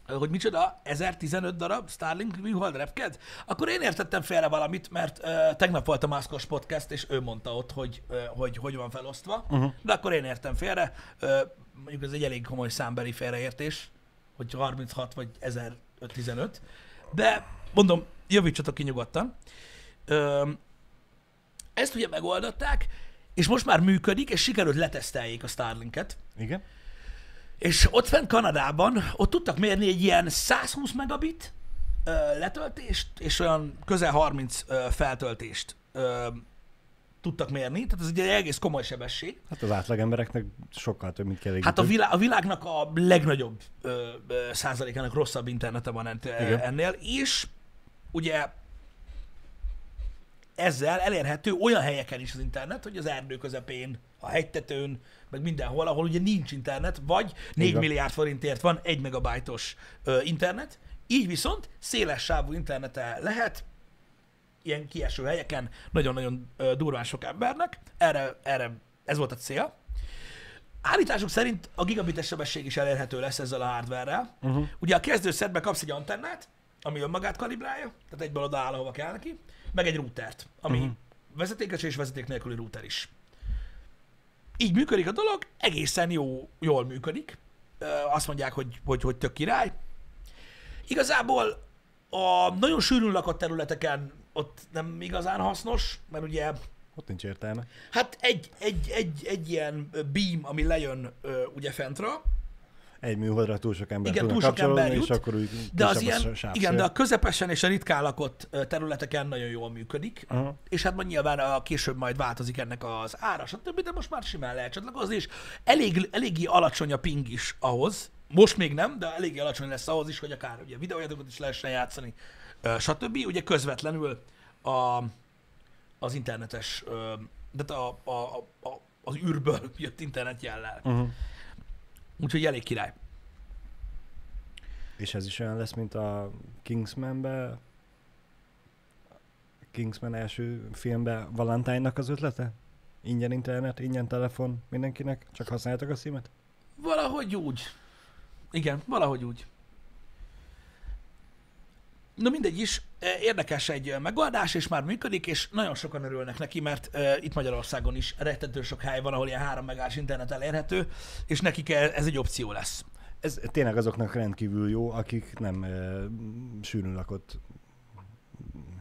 Hogy micsoda, 1015 darab Starlink műhold repked? Akkor én értettem félre valamit, mert ö, tegnap volt a Maszkos podcast, és ő mondta ott, hogy ö, hogy, hogy van felosztva. Uh-huh. De akkor én értem félre. Ö, mondjuk ez egy elég komoly számbeli félreértés, hogy 36 vagy 1015. De mondom, javítsatok ki nyugodtan. Ezt ugye megoldották, és most már működik, és sikerült leteszteljék a Starlinket. Igen. És ott fent Kanadában, ott tudtak mérni egy ilyen 120 megabit letöltést, és olyan közel 30 ö, feltöltést tudtak mérni. Tehát ez egy egész komoly sebesség. Hát az átlag embereknek sokkal több, mint kell Hát a, vilá- a világnak a legnagyobb ö, ö, százalékának rosszabb internete van ent- Igen. ennél, és ugye ezzel elérhető olyan helyeken is az internet, hogy az erdő közepén, a hegytetőn, meg mindenhol, ahol ugye nincs internet, vagy 4 van. milliárd forintért van 1 megabajtos internet, így viszont széles sávú internete lehet, ilyen kieső helyeken nagyon-nagyon durván sok embernek, erre, erre ez volt a cél. Állítások szerint a gigabites sebesség is elérhető lesz ezzel a hardware-rel. Uh-huh. Ugye a kezdő szedbe kapsz egy antennát, ami önmagát kalibrálja, tehát egyből odaáll, ahova kell neki, meg egy routert, ami uh-huh. vezetékes és vezeték nélküli router is. Így működik a dolog, egészen jó, jól működik. Azt mondják, hogy, hogy, hogy tök király. Igazából a nagyon sűrűn lakott területeken ott nem igazán hasznos, mert ugye Ott nincs értelme. Hát egy, egy, egy, egy ilyen beam, ami lejön ö, ugye fentra, Egy műholdra túl sok ember Igen, túl sok ember kapcsolódni, és jut, akkor úgy de az ilyen, igen, de a közepesen és a ritkán lakott területeken nagyon jól működik, Aha. és hát majd nyilván a később majd változik ennek az ára, stb., de most már simán lehet csatlakozni, és elég, eléggé alacsony a ping is ahhoz, most még nem, de eléggé alacsony lesz ahhoz is, hogy akár ugye videójátékokat is lehessen játszani, stb. Ugye közvetlenül a, az internetes, de a, a, a, az űrből jött internetjellel. Uh-huh. Úgyhogy elég király. És ez is olyan lesz, mint a Kingsman-be, Kingsman első filmbe Valentine-nak az ötlete? Ingyen internet, ingyen telefon mindenkinek, csak használjátok a szímet? Valahogy úgy. Igen, valahogy úgy. Na mindegy is, eh, érdekes egy eh, megoldás, és már működik, és nagyon sokan örülnek neki, mert uh, itt Magyarországon is rettentő sok hely van, ahol ilyen 3 megás internet elérhető, és nekik ez egy opció lesz. Ez tényleg azoknak rendkívül jó, akik nem e, sűrűn lakott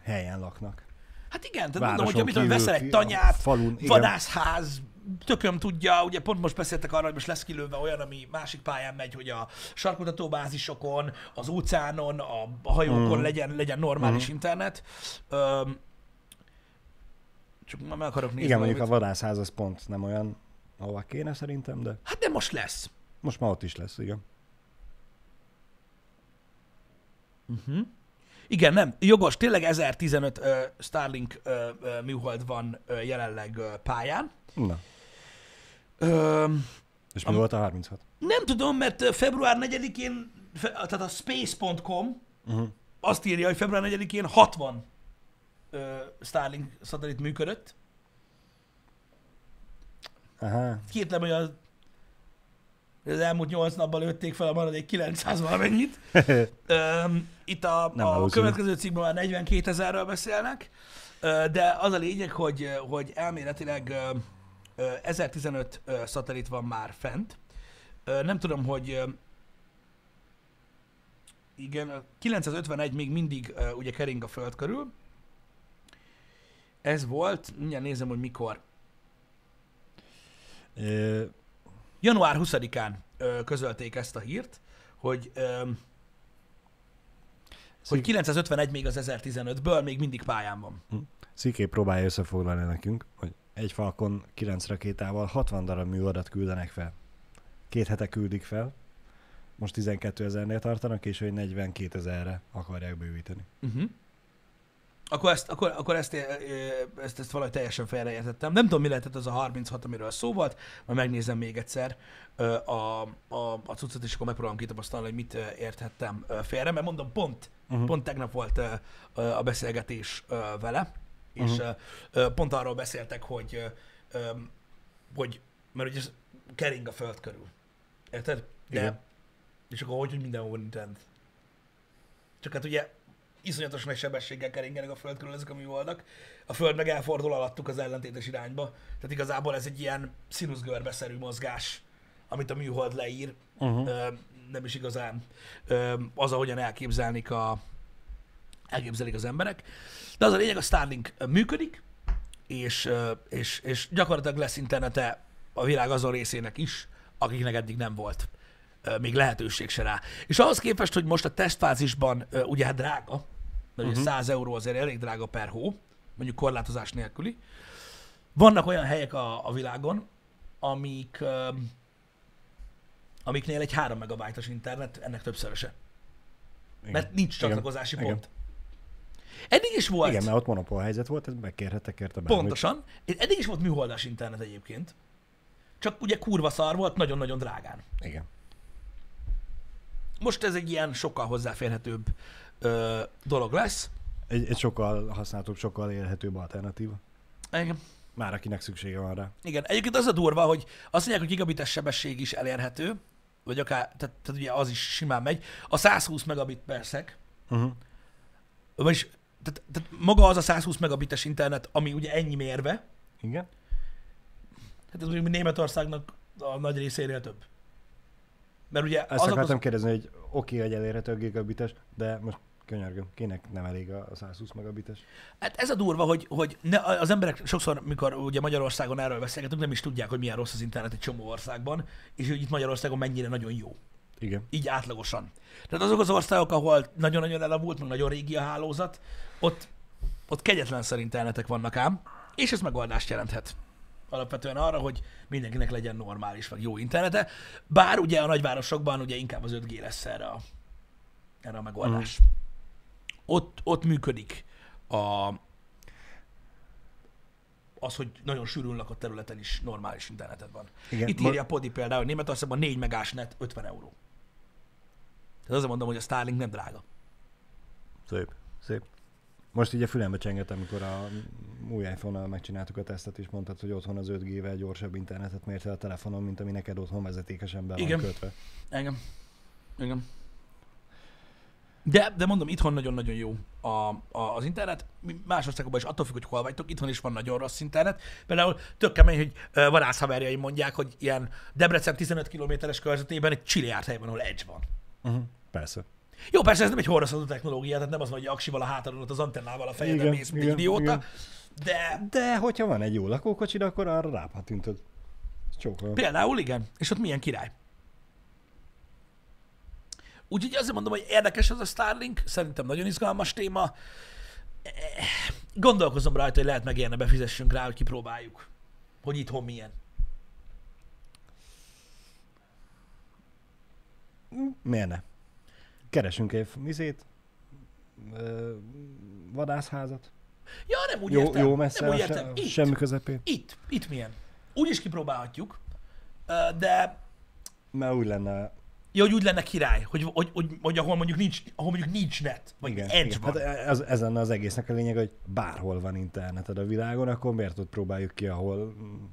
helyen laknak. Hát igen, tehát mondom, hogy Városon amit hogy kívül, veszel egy tanyát, falun, vadászház, tököm tudja, ugye pont most beszéltek arra, hogy most lesz kilőve olyan, ami másik pályán megy, hogy a sarkutatóbázisokon, az óceánon, a, a hajókon Mm. legyen, legyen normális Mm. internet. Öm, csak már meg akarok nézni. Igen, mondjuk a valamit. vadászház az pont nem olyan, ahova kéne szerintem, de Hát de most lesz. most már ott is lesz, igen. Uh-huh. Igen, nem, jogos, tényleg 1015 uh, Starlink uh, uh, műhold van uh, jelenleg uh, pályán. Na, Uh, és mi volt a 36? nem tudom, mert ö, február 4-én, fe- tehát a space.com Uh-huh. azt írja, hogy február 4-én 60 uh, Starlink szatellit működött. Aha, Két nem olyan az elmúlt 8 napban lőtték fel a maradék 900 valamennyit. Öm, Itt a, Nem a következő cikkben már 42 ezerről beszélnek, Ö, de az a lényeg, hogy, ö, hogy elméletileg ö, ö, 1015 ö, szatellit van már fent. Nem tudom, hogy igen, a 951 még mindig ugye kering a föld körül. Ez volt, mindjárt nézem, hogy mikor. Január 20-án ö, közölték ezt a hírt, hogy, hogy Szik- 951 még az 1015-ből még mindig pályán van. Sziké próbálja összefoglalni nekünk, hogy egy Falcon 9 rakétával 60 darab műholdat küldenek fel. Két hete küldik fel, most 12 ezernél tartanak, és hogy 42 ezerre akarják bővíteni. Uh-huh. Akkor, ezt, akkor, akkor ezt, ö, ö, ezt, ezt valahogy teljesen félreértettem. Nem tudom, mi lehetett az a 36, amiről szó volt, majd megnézem még egyszer ö, a, a, a cuccot, és akkor megpróbálom kitapasztalni, hogy mit érthettem félre, mert mondom, pont, Uh-huh. Pont tegnap volt a beszélgetés vele, és uh-huh. pont arról beszéltek, hogy, hogy mert ugye ez kering a föld körül. Érted? De, Igen. és akkor hogy, hogy mindenhol van internet. Csak hát ugye iszonyatos nagy sebességgel keringenek a föld körül ezek a műholdak. A föld meg elfordul alattuk az ellentétes irányba. Tehát igazából ez egy ilyen színuszgörbeszerű mozgás, amit a műhold leír, Uh-huh. nem is igazán az, ahogyan elképzelnik a, elképzelik az emberek. De az a lényeg, a Starlink működik, és, és, és gyakorlatilag lesz internete a világ azon részének is, akiknek eddig nem volt még lehetőség se rá. És ahhoz képest, hogy most a tesztfázisban ugye hát drága, mert ugye Mhm. 100 euró azért elég drága per hó, mondjuk korlátozás nélküli, vannak olyan helyek a, a világon, amik, amiknél egy 3 megabájtos internet ennek többszöröse. Mert nincs Igen. csatlakozási Igen. pont. Eddig is volt. Igen, mert ott monopól helyzet volt, ez megkérhettek érte bármit. Pontosan. Eddig is volt műholdas internet egyébként. Csak ugye kurva szar volt, nagyon-nagyon drágán. Igen. Most ez egy ilyen sokkal hozzáférhetőbb ö, dolog lesz. Egy, egy sokkal használhatóbb, sokkal élhetőbb alternatíva. Igen. Már akinek szüksége van rá. Igen. Egyébként az a durva, hogy azt mondják, hogy gigabites sebesség is elérhető, vagy akár, tehát, tehát ugye az is simán megy. A 120 megabit per szek, Uh-huh. vagyis tehát, tehát maga az a 120 megabites internet, ami ugye ennyi mérve, Igen. hát ez mondjuk Németországnak a nagy részénél több. Mert ugye Ezt azok akartam az... kérdezni, hogy oké, okay, hogy elérhető a gigabites, de most könyörgöm, kinek nem elég a 120 megabites? Hát ez a durva, hogy, hogy ne, az emberek sokszor, mikor ugye Magyarországon erről beszélgetünk, nem is tudják, hogy milyen rossz az internet egy csomó országban, és hogy itt Magyarországon mennyire nagyon jó. Igen. Így átlagosan. Tehát azok az országok, ahol nagyon-nagyon elavult, meg nagyon régi a hálózat, ott, ott kegyetlen szerint vannak ám, és ez megoldást jelenthet. Alapvetően arra, hogy mindenkinek legyen normális, vagy jó internete. Bár ugye a nagyvárosokban ugye inkább az 5G lesz erre a, erre a megoldás. Ott, ott működik a, az, hogy nagyon sűrűn lakott területen is normális interneted van. Igen. Itt Ma- írja a Podi például, hogy Németországban 4 megás net 50 euró. Tehát azért mondom, hogy a Starlink nem drága. Szép. Szép. Most így a fülembe csengettem, amikor a új iPhone-nal megcsináltuk a tesztet, és mondtad, hogy otthon az 5G-vel gyorsabb internetet mért el a telefonon, mint ami neked otthon vezetékesen be van Igen. kötve. Engem. Igen. De, de mondom, itthon nagyon-nagyon jó a, a, az internet. Más országokban is attól függ, hogy hol vagytok, itthon is van nagyon rossz internet. Például tök kemény, hogy vadászhaverjaim mondják, hogy ilyen Debrecen 15 kilométeres körzetében egy csiliárd hely van, ahol edge van. Uh-huh. Persze. Jó, persze ez nem egy horraszadó technológia, tehát nem az hogy aksival a hátadon, az antennával a fejeden Igen, mész, mint idióta. igen. De De hogyha van egy jó lakókocsid, akkor arra rápattintod. Csókolom. Például igen, és ott milyen király. Úgyhogy azért mondom, hogy érdekes ez a Starlink, szerintem nagyon izgalmas téma. Gondolkozom rajta, hogy lehet megérne befizessünk rá, hogy kipróbáljuk, hogy itthon milyen. Miért ne? Keresünk egy vizét, ö, vadászházat. Ja, nem úgy Jó, értem. jó messze nem úgy értem. se, Itt, semmi közepén. itt, itt milyen. Úgy is kipróbálhatjuk, de Mert úgy lenne, ja, hogy úgy lenne király, hogy, hogy, hogy, hogy ahol mondjuk nincs, ahol mondjuk nincs net, vagy igen, edge igen. van. Hát ez, ez lenne az egésznek a lényeg, hogy bárhol van interneted a világon, akkor miért ott próbáljuk ki, ahol mm,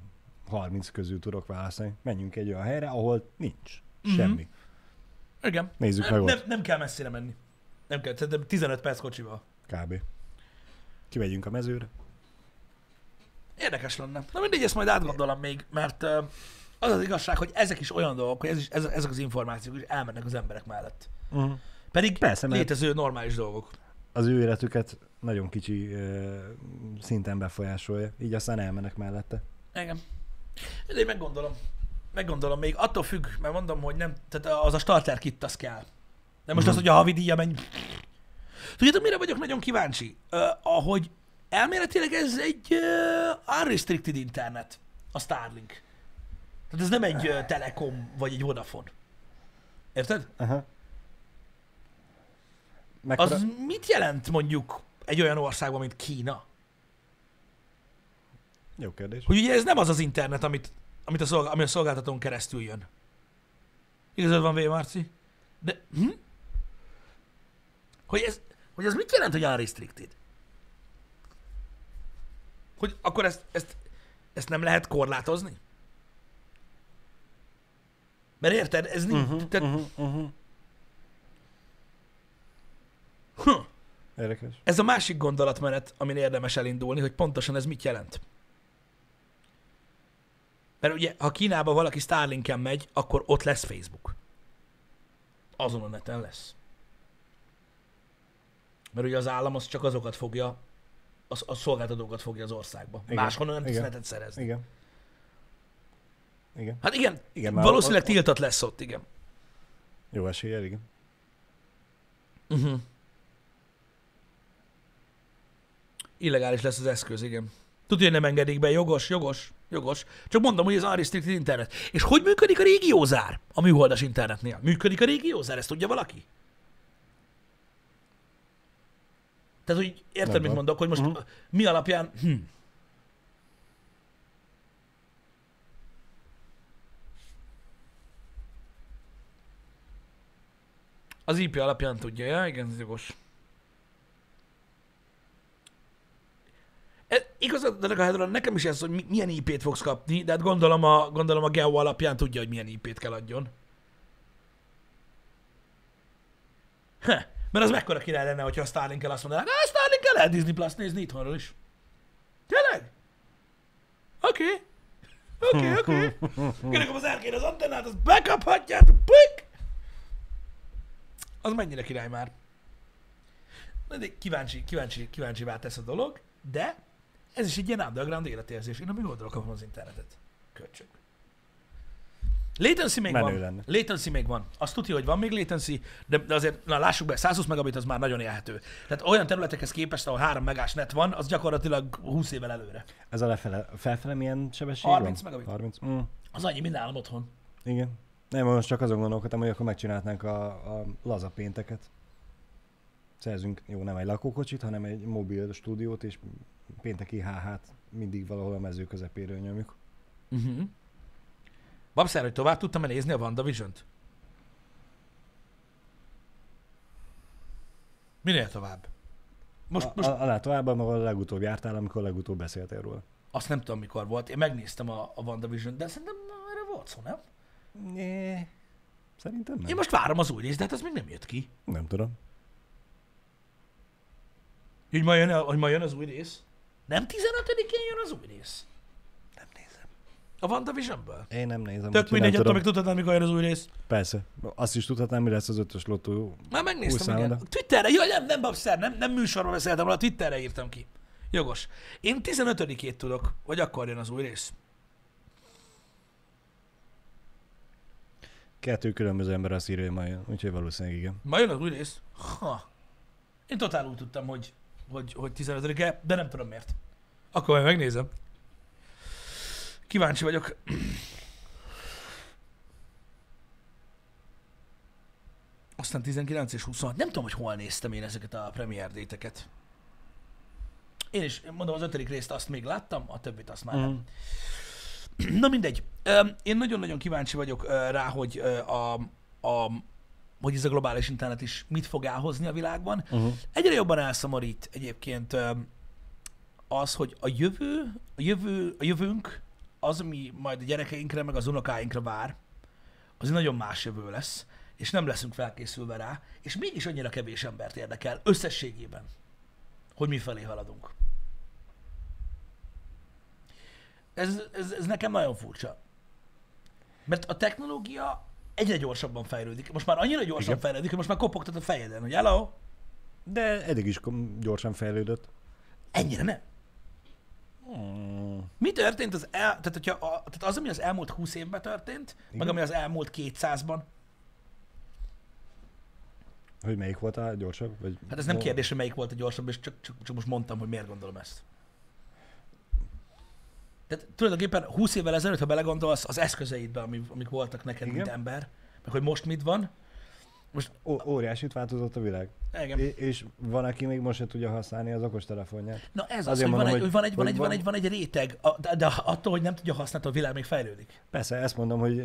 30 közül tudok választani. Menjünk egy olyan helyre, ahol nincs Mhm. semmi. Igen. Nézzük nem, meg ott. nem, nem kell messzire menni. Nem kell, szerintem 15 perc kocsival. Kb. Kimegyünk a mezőre. Érdekes lenne. Na mindegy, ezt majd átgondolom még, mert az az igazság, hogy ezek is olyan dolgok, hogy ez is, ez, ezek az információk is elmennek az emberek mellett. Uh-huh. Pedig Persze, létező normális dolgok. Az ő életüket nagyon kicsi ö, szinten befolyásolja, így aztán elmennek mellette. Igen. Én meggondolom. Meggondolom még. Attól függ, mert mondom, hogy nem, tehát az a starter kit az kell. De most Mhm. az, hogy a havidíja mennyi. Tudjátok, mire vagyok nagyon kíváncsi? Uh, ahogy elméletileg ez egy uh, unrestricted internet, a Starlink. Tehát ez nem egy uh, Telekom vagy egy Vodafone. Érted? Aha. Mekkora... Az mit jelent mondjuk egy olyan országban, mint Kína? Jó kérdés. Hogy ugye ez nem az az internet, amit, amit a, szolgál, ami a szolgáltatón keresztül jön. Igazad van, V. Marci? De, hm? Hogy ez, hogy ez mit jelent, hogy unrestricted? Hogy akkor ezt, ezt, ezt nem lehet korlátozni? Mert érted, ez nincs. Uh-huh, tehát, uh-huh. Uh-huh, Érdekes. ez a másik gondolatmenet, amin érdemes elindulni, hogy pontosan ez mit jelent. Mert ugye, ha Kínába valaki Starlinken megy, akkor ott lesz Facebook. Azon a neten lesz. Mert ugye az állam az csak azokat fogja, az, a szolgáltatókat fogja az országba. Igen. Máshonnan nem tudsz netet szerezni. Igen. Igen. Hát igen, igen valószínűleg ott- tiltott lesz ott, igen. Jó eséllyel, igen. Uh-huh. Illegális lesz az eszköz, igen. Tudja, hogy nem engedik be, jogos, jogos, jogos. Csak mondom, hogy ez unrestricted internet. És hogy működik a régiózár a műholdas internetnél? Működik a régiózár, ezt tudja valaki? Tehát, hogy érted, Nem mit mondok, hogy most uh-huh. mi alapján... Hm. Az IP alapján tudja, ja, igen, ez jogos. Igazad, de a Hedron, nekem is ez, hogy mi- milyen IP-t fogsz kapni, de hát gondolom a, gondolom a Geo alapján tudja, hogy milyen IP-t kell adjon. Heh, mert az mekkora király lenne, hogyha a Starlink-el azt mondanák, ah, Starlink-el lehet Disney Plus nézni itthonról is. Tényleg? Oké. Oké, oké. Kirakom az erkén az antennát, azt bekaphatjátok, pik! Az mennyire király már. Na, de kíváncsi, kíváncsi, kíváncsi tesz a dolog, de ez is egy ilyen underground életérzés. Én a műholdról kapom az internetet. Köcsög. Latency még Menő van. lenne. Latency még van. Azt tudja, hogy van még latency, de, de azért, na lássuk be, 120 megabit az már nagyon élhető. Tehát olyan területekhez képest, ahol 3 megás net van, az gyakorlatilag 20 évvel előre. Ez a lefele, felfele milyen sebesség 30 van? megabit. 30. Mm. Az annyi, mint nálam otthon. Igen. Nem, most csak azon gondolkodtam, hogy akkor megcsinálnánk a, a laza pénteket. Szerzünk, jó, nem egy lakókocsit, hanem egy mobil stúdiót, és pénteki HH-t mindig valahol a mező közepéről nyomjuk. Uh-huh. Babszer, hogy tovább tudtam nézni a WandaVision-t? Minél tovább? Most, a, most a, alá tovább, ahol legutóbb jártál, amikor legutóbb beszéltél róla. azt nem tudom, mikor volt. Én megnéztem a, a WandaVision, de szerintem erre volt szó, nem? Né, szerintem nem. Én most várom az új részt, de hát az még nem jött ki. Nem tudom. Hogy ma jön, hogy ma jön az új rész? Nem 15-én jön az új rész? Nem nézem. A WandaVision-ből? Én nem nézem. Tök mindegy, attól még tudhatnám, mikor jön az új rész. Persze. Azt is tudhatnám, mi lesz az ötös lottó. Már megnéztem, igen. Twitterre, jaj, nem, nem, babszer, nem, nem műsorban beszéltem róla, Twitterre írtam ki. Jogos. Én 15-ét tudok, vagy akkor jön az új rész. Kettő különböző ember azt írja, hogy majd jön, úgyhogy valószínűleg igen. Ma jön az új rész? Ha. Én totál úgy tudtam, hogy, hogy, hogy 15-e, de nem tudom miért. Akkor majd megnézem. Kíváncsi vagyok. aztán 19 és 26. Nem tudom, hogy hol néztem én ezeket a premier déteket. Én is, mondom, az ötödik részt azt még láttam, a többit azt már nem. Mm. Na mindegy. Én nagyon-nagyon kíváncsi vagyok rá, hogy a, a, hogy ez a globális internet is mit fog elhozni a világban. Uh-huh. Egyre jobban elszomorít egyébként az, hogy a jövő, a jövő, a jövőnk, az, ami majd a gyerekeinkre, meg az unokáinkra vár, az egy nagyon más jövő lesz, és nem leszünk felkészülve rá, és mégis annyira kevés embert érdekel összességében, hogy mi felé haladunk. Ez, ez, ez nekem nagyon furcsa. Mert a technológia egyre gyorsabban fejlődik. Most már annyira gyorsan Igen. fejlődik, hogy most már kopogtat a fejeden, hogy hello, De eddig is gyorsan fejlődött. ennyire nem. Hmm. Mi történt az, el, tehát, hogyha a, tehát az, ami az elmúlt 20 évben történt, Igen. meg ami az elmúlt 200-ban, Hogy melyik volt a gyorsabb? Vagy hát ez nem kérdés, hogy melyik volt a gyorsabb, és csak, csak, csak most mondtam, hogy miért gondolom ezt. Tehát tulajdonképpen 20 évvel ezelőtt, ha belegondolsz, az eszközeidbe, amik, voltak neked, Igen. mint ember, meg hogy most mit van, most, Ó- óriásit változott a világ. igen. É- és van, aki még most se tudja használni az okostelefonját. Na ez az, Azért hogy van, egy, hogy van, egy, van, hogy egy, van, van- egy, van egy réteg, a- de, de attól, hogy nem tudja használni, a világ még fejlődik. Persze, ezt mondom, hogy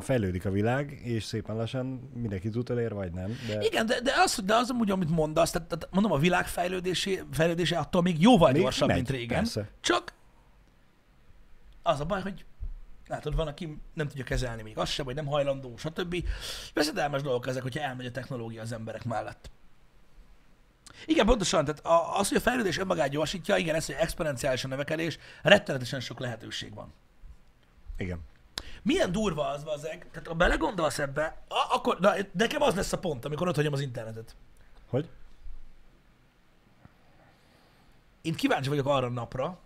fejlődik a világ, és szépen lassan mindenki tud elér, vagy nem. De Igen, de, de, az, de az amúgy, amit mondasz, tehát, tehát mondom, a világ fejlődésé, fejlődése attól még jóval Még gyorsabb, megy, mint régen. persze. Csak az a baj, hogy látod, van, aki nem tudja kezelni még azt sem, vagy nem hajlandó, stb. Veszedelmes dolgok ezek, hogyha elmegy a technológia az emberek mellett. Igen, pontosan, tehát az, hogy a fejlődés önmagát gyorsítja, igen, ez, hogy exponenciális a növekedés, rettenetesen sok lehetőség van. Igen. Milyen durva az, bazeg, tehát ha belegondolsz ebbe, akkor, na, nekem az lesz a pont, amikor ott hagyom az internetet. Hogy? Én kíváncsi vagyok arra a napra,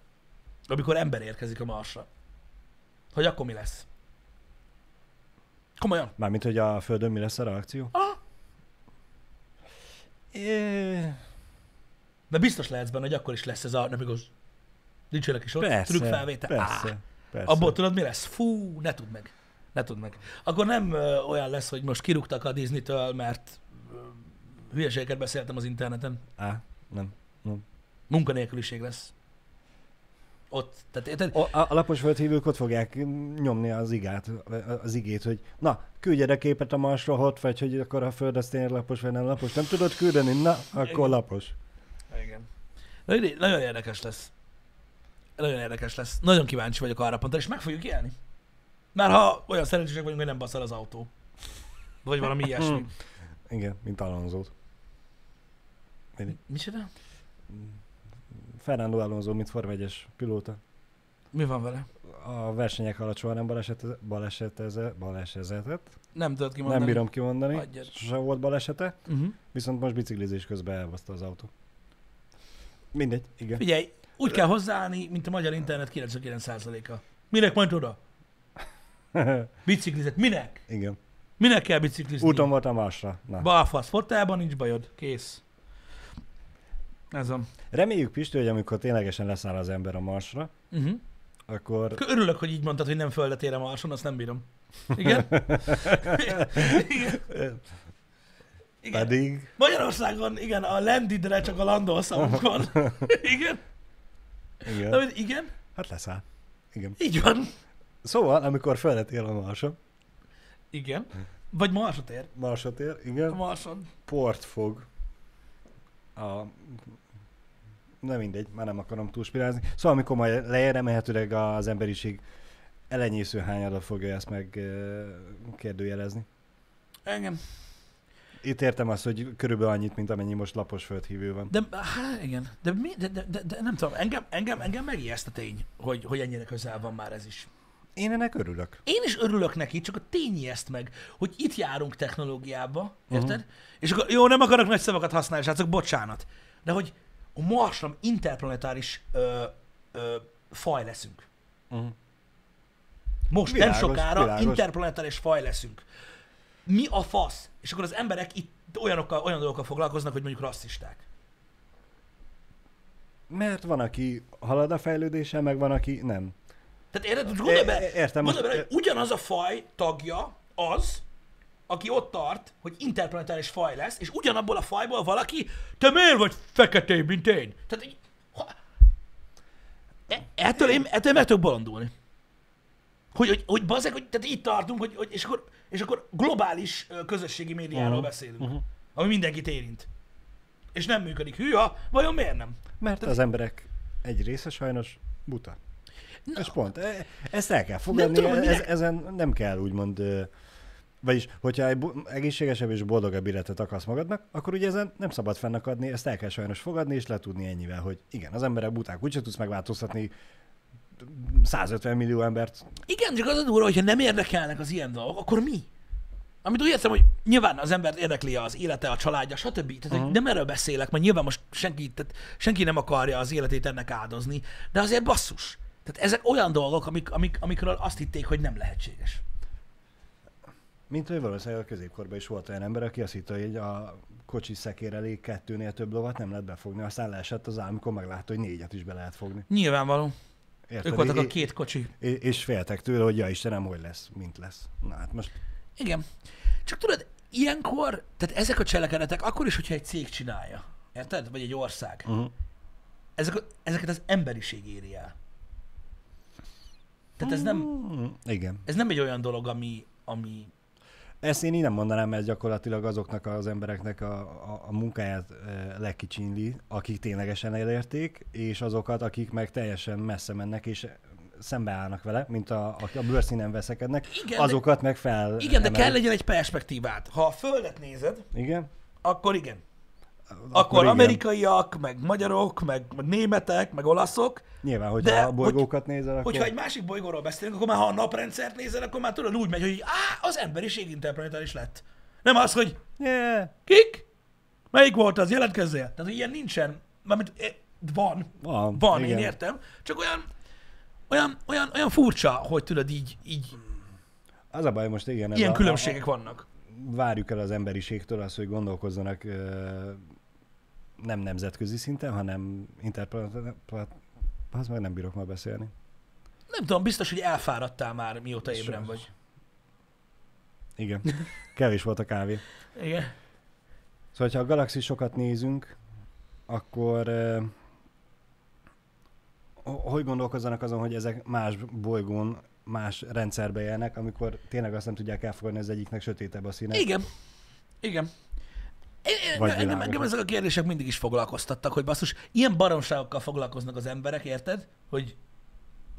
amikor ember érkezik a Marsra. Hogy akkor mi lesz. Komolyan. Mármint, hogy a Földön mi lesz a reakció? Ah, É... de biztos lehetsz benne, hogy akkor is lesz ez a, nem igaz, nincsenek is ott, Persze, trükkfelvétel. persze, Á, persze. abból tudod mi lesz? Fú, ne tudd meg. Ne tudd meg. Akkor nem ö, olyan lesz, hogy most kirúgtak a Disney-től, mert ö, hülyeségeket beszéltem az interneten. Á, nem. nem. Munkanélküliség lesz. Ott. Tehát, érted? A, a lapos földhívők ott fogják nyomni az igát, az igét, hogy na, küldj egy képet a Marsról, ott vagy, hogy akkor a Föld az tényleg lapos, vagy nem lapos. Nem tudod küldeni? Na, akkor Igen. lapos. Igen. Nagyon, nagyon érdekes lesz. Nagyon érdekes lesz. Nagyon kíváncsi vagyok arra pontra, és meg fogjuk élni. Már ha olyan szerencsések vagyunk, hogy nem baszal az autó. Vagy valami ilyesmi. Igen, mint Alonzót. Micsoda? Fernando Alonso, mint forvegyes pilóta. Mi van vele? A versenyek alatt soha nem baleset, baleseteze, balesezetett. Nem tudod kimondani. Nem bírom kimondani. Hagyjad. Sose volt balesete, Uh-huh. viszont most biciklizés közben elbaszta az autó. Mindegy, igen. Figyelj, úgy kell hozzáállni, mint a magyar internet 99%-a. Minek majd oda? Biciklizet. Minek? igen. Minek kell biciklizni? Úton volt a Marsra. Na. Balfasz. Fotelban nincs bajod. Kész. Ez van. Reméljük, Pisti, hogy amikor ténylegesen leszáll az ember a Marsra, Uh-huh. akkor Örülök, hogy így mondtad, hogy nem földet ér a Marson, azt nem bírom. Igen? igen. igen. pedig... Magyarországon, igen, a landidre csak a landol szavunk van. igen? Na, Igen. hogy igen? Hát leszáll. Igen. Így van. Szóval, amikor földet él a Marson, Igen. Vagy Marsot ér. Marsot ér, A igen, Marson. port fog a... Nem mindegy, már nem akarom túlspirázni. Szóval, amikor majd leér, remélhetőleg az emberiség elenyésző hányada fogja ezt meg kérdőjelezni. Engem. Itt értem azt, hogy körülbelül annyit, mint amennyi most lapos földhívő van. De, hát igen. De, mi, de, de, de, de, nem tudom, engem, engem, engem megijeszt a tény, hogy, hogy ennyire közel van már ez is. Én ennek örülök. Én is örülök neki, csak a tény ijeszt meg, hogy itt járunk technológiába, érted? Uh-huh. És akkor, jó, nem akarok nagy szavakat használni, srácok, bocsánat. De hogy a Marsra interplanetáris ö, ö, faj leszünk. Uh-huh. Most Világos, nem sokára világos. interplanetáris faj leszünk. Mi a fasz? És akkor az emberek itt olyanokkal, olyan dolgokkal foglalkoznak, hogy mondjuk rasszisták. Mert van, aki halad a fejlődéssel, meg van, aki nem. Tehát érted? Gondolj É- be, é- értem, gondolj bele, hogy ugyanaz a faj tagja az, aki ott tart, hogy interplanetáris faj lesz, és ugyanabból a fajból valaki, te miért vagy feketébb, mint én? Tehát így, ha, e- ettől én, ettől meg tudok bolondulni. Hogy, hogy, hogy bazeg, hogy tehát itt tartunk, hogy, hogy és, akkor, és akkor globális közösségi médiáról Mhm. beszélünk, Mhm. ami mindenkit érint. És nem működik. Hűha, vajon miért nem? Mert az emberek egy része sajnos buta. És pont, e- ezt el kell fogadni, tudom, hogy ez, minek- ezen nem kell úgymond, vagyis, hogyha egy egészségesebb és boldogabb életet akarsz magadnak, akkor ugye ezen nem szabad fennakadni, ezt el kell sajnos fogadni, és letudni ennyivel, hogy igen, az emberek buták, úgyse tudsz megváltoztatni 150 millió embert. Igen, csak az a durva, hogyha nem érdekelnek az ilyen dolgok, akkor mi? Amit úgy értem, hogy nyilván az embert érdekli az élete, a családja, stb. Tehát uh-huh. nem erről beszélek, mert nyilván most senki, tehát senki nem akarja az életét ennek áldozni, de azért basszus. Tehát ezek olyan dolgok, amik, amik, amikről azt hitték, hogy nem lehetséges. Mint hogy valószínűleg a középkorban is volt olyan ember, aki azt hitte, hogy a kocsi szekér elég kettőnél több lovat nem lehet befogni, aztán leesett az ám, amikor meglátta, hogy négyet is be lehet fogni. Nyilvánvaló. Érted? Ők voltak a két kocsi. é- És féltek tőle, hogy ja Istenem, hogy lesz, mint lesz. Na hát most Igen. Csak tudod, ilyenkor, tehát ezek a cselekedetek, akkor is, hogyha egy cég csinálja, érted? Vagy egy ország, uh-huh. ezek, ezeket az emberiség éri el. Tehát ez nem, Mm, igen. ez nem egy olyan dolog, ami, ami Ezt én így nem mondanám, mert gyakorlatilag azoknak az embereknek a, a, a munkáját e, lekicsinli, akik ténylegesen elérték, és azokat, akik meg teljesen messze mennek, és szembeállnak vele, mint a, a, a bőrszínen veszekednek, Igen, de- azokat meg fel. Igen, de emel- kell legyen egy perspektívát. Ha a Földet nézed, Igen? akkor igen. Akkor, igen. amerikaiak, meg magyarok, meg, meg németek, meg olaszok. Nyilván, hogyha de a bolygókat nézel, akkor... Hogyha egy másik bolygóról beszélünk, akkor már ha a naprendszert nézel, akkor már tudod úgy megy, hogy á, az emberiség interplanetáris lett. Nem az, hogy Yeah. kik? Melyik volt az? Jelentkezzél. Tehát hogy ilyen nincsen. Mármint eh, van. Van, Van, igen. én értem. Csak olyan, olyan, olyan, olyan furcsa, hogy tudod így, így Az a baj most, igen. ilyen a, különbségek vannak. A, várjuk el az emberiségtől azt, hogy gondolkozzanak ö, nem nemzetközi szinten, hanem interplanetáris... Az meg nem bírok ma beszélni. Nem tudom, biztos, hogy elfáradtál már, mióta ébren vagy. Igen. Kevés volt a kávé. Igen. Szóval, ha a galaxisokat nézünk, akkor uh, hogy gondolkozzanak azon, hogy ezek más bolygón, más rendszerbe élnek, amikor tényleg azt nem tudják elfogadni, hogy az egyiknek sötétebb a színe. Igen. Igen. Vagy engem, engem ezek a kérdések mindig is foglalkoztattak, hogy basszus, ilyen baromságokkal foglalkoznak az emberek, érted? Hogy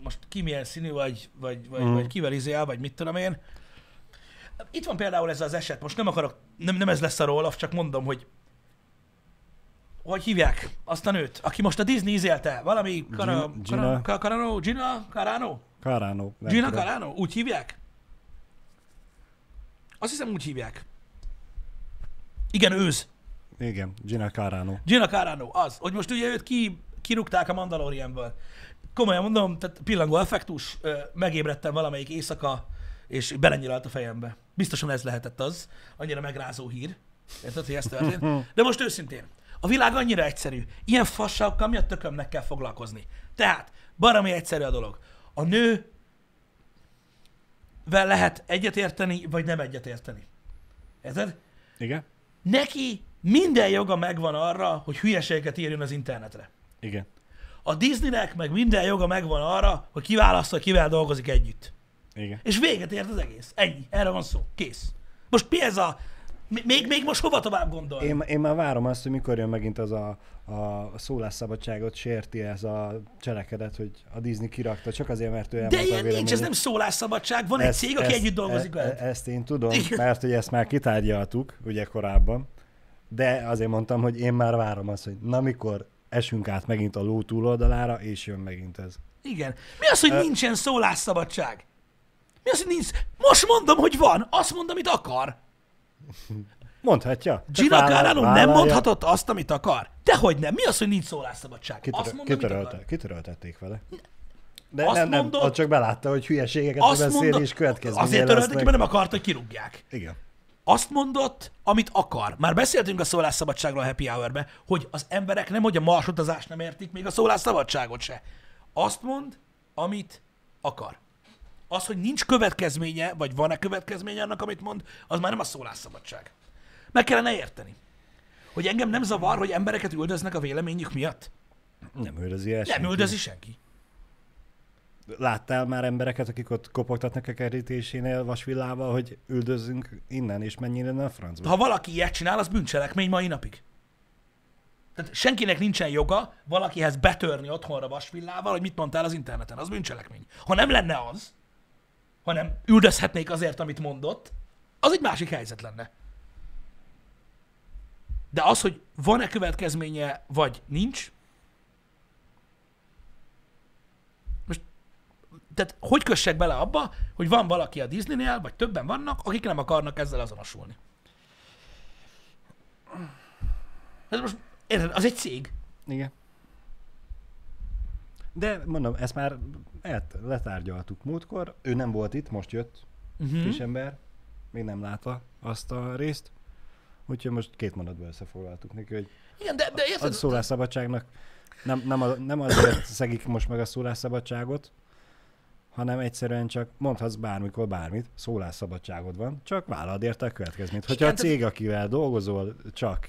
most ki milyen színű, vagy, vagy, vagy, Mhm. vagy kivel izél, vagy mit tudom én. Itt van például ez az eset, most nem akarok, nem, nem ez lesz a róla, csak mondom, hogy hogy hívják azt a nőt, aki most a Disney izélte, valami Cara, Gina- Cara, Cara, Carano, Gina Carano? Carano. Gina. Carano? Úgy hívják? Azt hiszem úgy hívják. Igen, őz. Igen, Gina Carano. Gina Carano, az. Hogy most ugye őt ki, kirúgták a Mandalorianből. Komolyan mondom, tehát pillangó effektus, megébredtem valamelyik éjszaka, és belenyilalt a fejembe. Biztosan ez lehetett az, annyira megrázó hír. Érted, hogy ez történt? De most őszintén, a világ annyira egyszerű. Ilyen fasságokkal mi a tökömnek kell foglalkozni? Tehát, baromi egyszerű a dolog. A nő vel lehet egyetérteni, vagy nem egyetérteni. Érted? Igen? Neki minden joga megvan arra, hogy hülyeségeket írjon az internetre. Igen. A Disneynek meg minden joga megvan arra, hogy kiválasztja, kivel dolgozik együtt. Igen. És véget ért az egész. Ennyi. Erre van szó. Kész. Most mi ez a... Még, még most hova tovább gondolni? Én, én már várom azt, hogy mikor jön megint az a, a szólásszabadságot sérti ez a cselekedet, hogy a Disney kirakta, csak azért, mert ő De elmondta ilyen nincs, ez nem szólásszabadság. Van egy cég, aki együtt dolgozik e, e, Ezt én tudom, mert hogy ezt már kitárgyaltuk, ugye korábban, de azért mondtam, hogy én már várom azt, hogy na mikor esünk át megint a ló túloldalára, és jön megint ez. Igen. Mi az, hogy nincsen szólásszabadság? Mi az, hogy nincs? Most mondom, hogy van. Azt mondom, amit akar. Mondhatja. Gina Carano nem mondhatott azt, amit akar. Dehogy nem. Mi az, hogy nincs szólásszabadság? Kitörö- azt mondom, kitörölte, kitöröltették vele. De Azt nem, nem, mondod- ott csak belátta, hogy hülyeségeket Azt beszél, mondott, és következményei azért törölte ki, lesznek. mert nem akarta, hogy kirúgják. Igen. Azt mondott, amit akar. Már beszéltünk a szólásszabadságról a Happy Hour-be, hogy az emberek nem, hogy a marsutazást nem értik, még a szólásszabadságot se. Azt mond, amit akar. Az, hogy nincs következménye, vagy van-e következménye annak, amit mond, az már nem a szólásszabadság. Meg kellene érteni. Hogy engem nem zavar, hogy embereket üldöznek a véleményük miatt. Nem üldözi el Nem senki. üldözi senki. Láttál már embereket, akik ott kopogtatnak a kerítésénél vasvillával, hogy üldözzünk innen, és menjél innen a francba? Ha valaki ilyet csinál, az bűncselekmény mai napig. Tehát senkinek nincsen joga valakihez betörni otthonra vasvillával, hogy mit mondtál az interneten. Az bűncselekmény. Ha nem lenne az, hanem üldözhetnék azért, amit mondott, az egy másik helyzet lenne. De az, hogy van-e következménye, vagy nincs, most, tehát hogy kössek bele abba, hogy van valaki a Disneynél, vagy többen vannak, akik nem akarnak ezzel azonosulni. Ez most, érted, az egy cég. Igen. De mondom, ezt már el- letárgyaltuk múltkor. Ő nem volt itt, most jött. Uh-huh. Friss ember. Még nem látta azt a részt. Úgyhogy most két mondatban összefoglaltuk neki, hogy Igen, de, de a érted? szólásszabadságnak nem, nem, a, nem azért szegik most meg a szólásszabadságot, hanem egyszerűen csak mondhatsz bármikor bármit, szólásszabadságod van, csak vállald érte a következményt. Hogyha a Igen, cég, akivel dolgozol, csak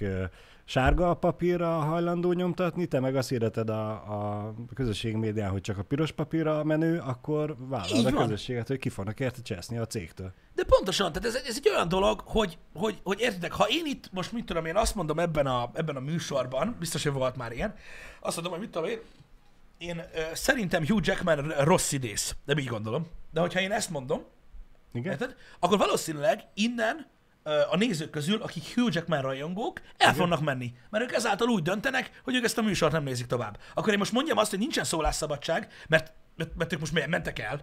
sárga papírra hajlandó nyomtatni, te meg azt hirdeted a, a közösségi médián, hogy csak a piros papírra a menő, akkor vállald Így a közösséget, hogy ki fognak érte cseszni a cégtől. De pontosan, tehát ez, ez egy olyan dolog, hogy, hogy, hogy értitek, ha én itt most mit tudom én azt mondom ebben a, ebben a műsorban, biztos, hogy volt már ilyen, azt mondom, hogy mit tudom én, én ö, szerintem Hugh Jackman rossz idész, de így gondolom. De hogyha én ezt mondom, Igen? érted? Akkor valószínűleg innen a nézők közül, akik Hugh Jackman rajongók, el fognak menni. Mert ők ezáltal úgy döntenek, hogy ők ezt a műsort nem nézik tovább. Akkor én most mondjam azt, hogy nincsen szólásszabadság, mert, mert, mert ők most miért mentek el.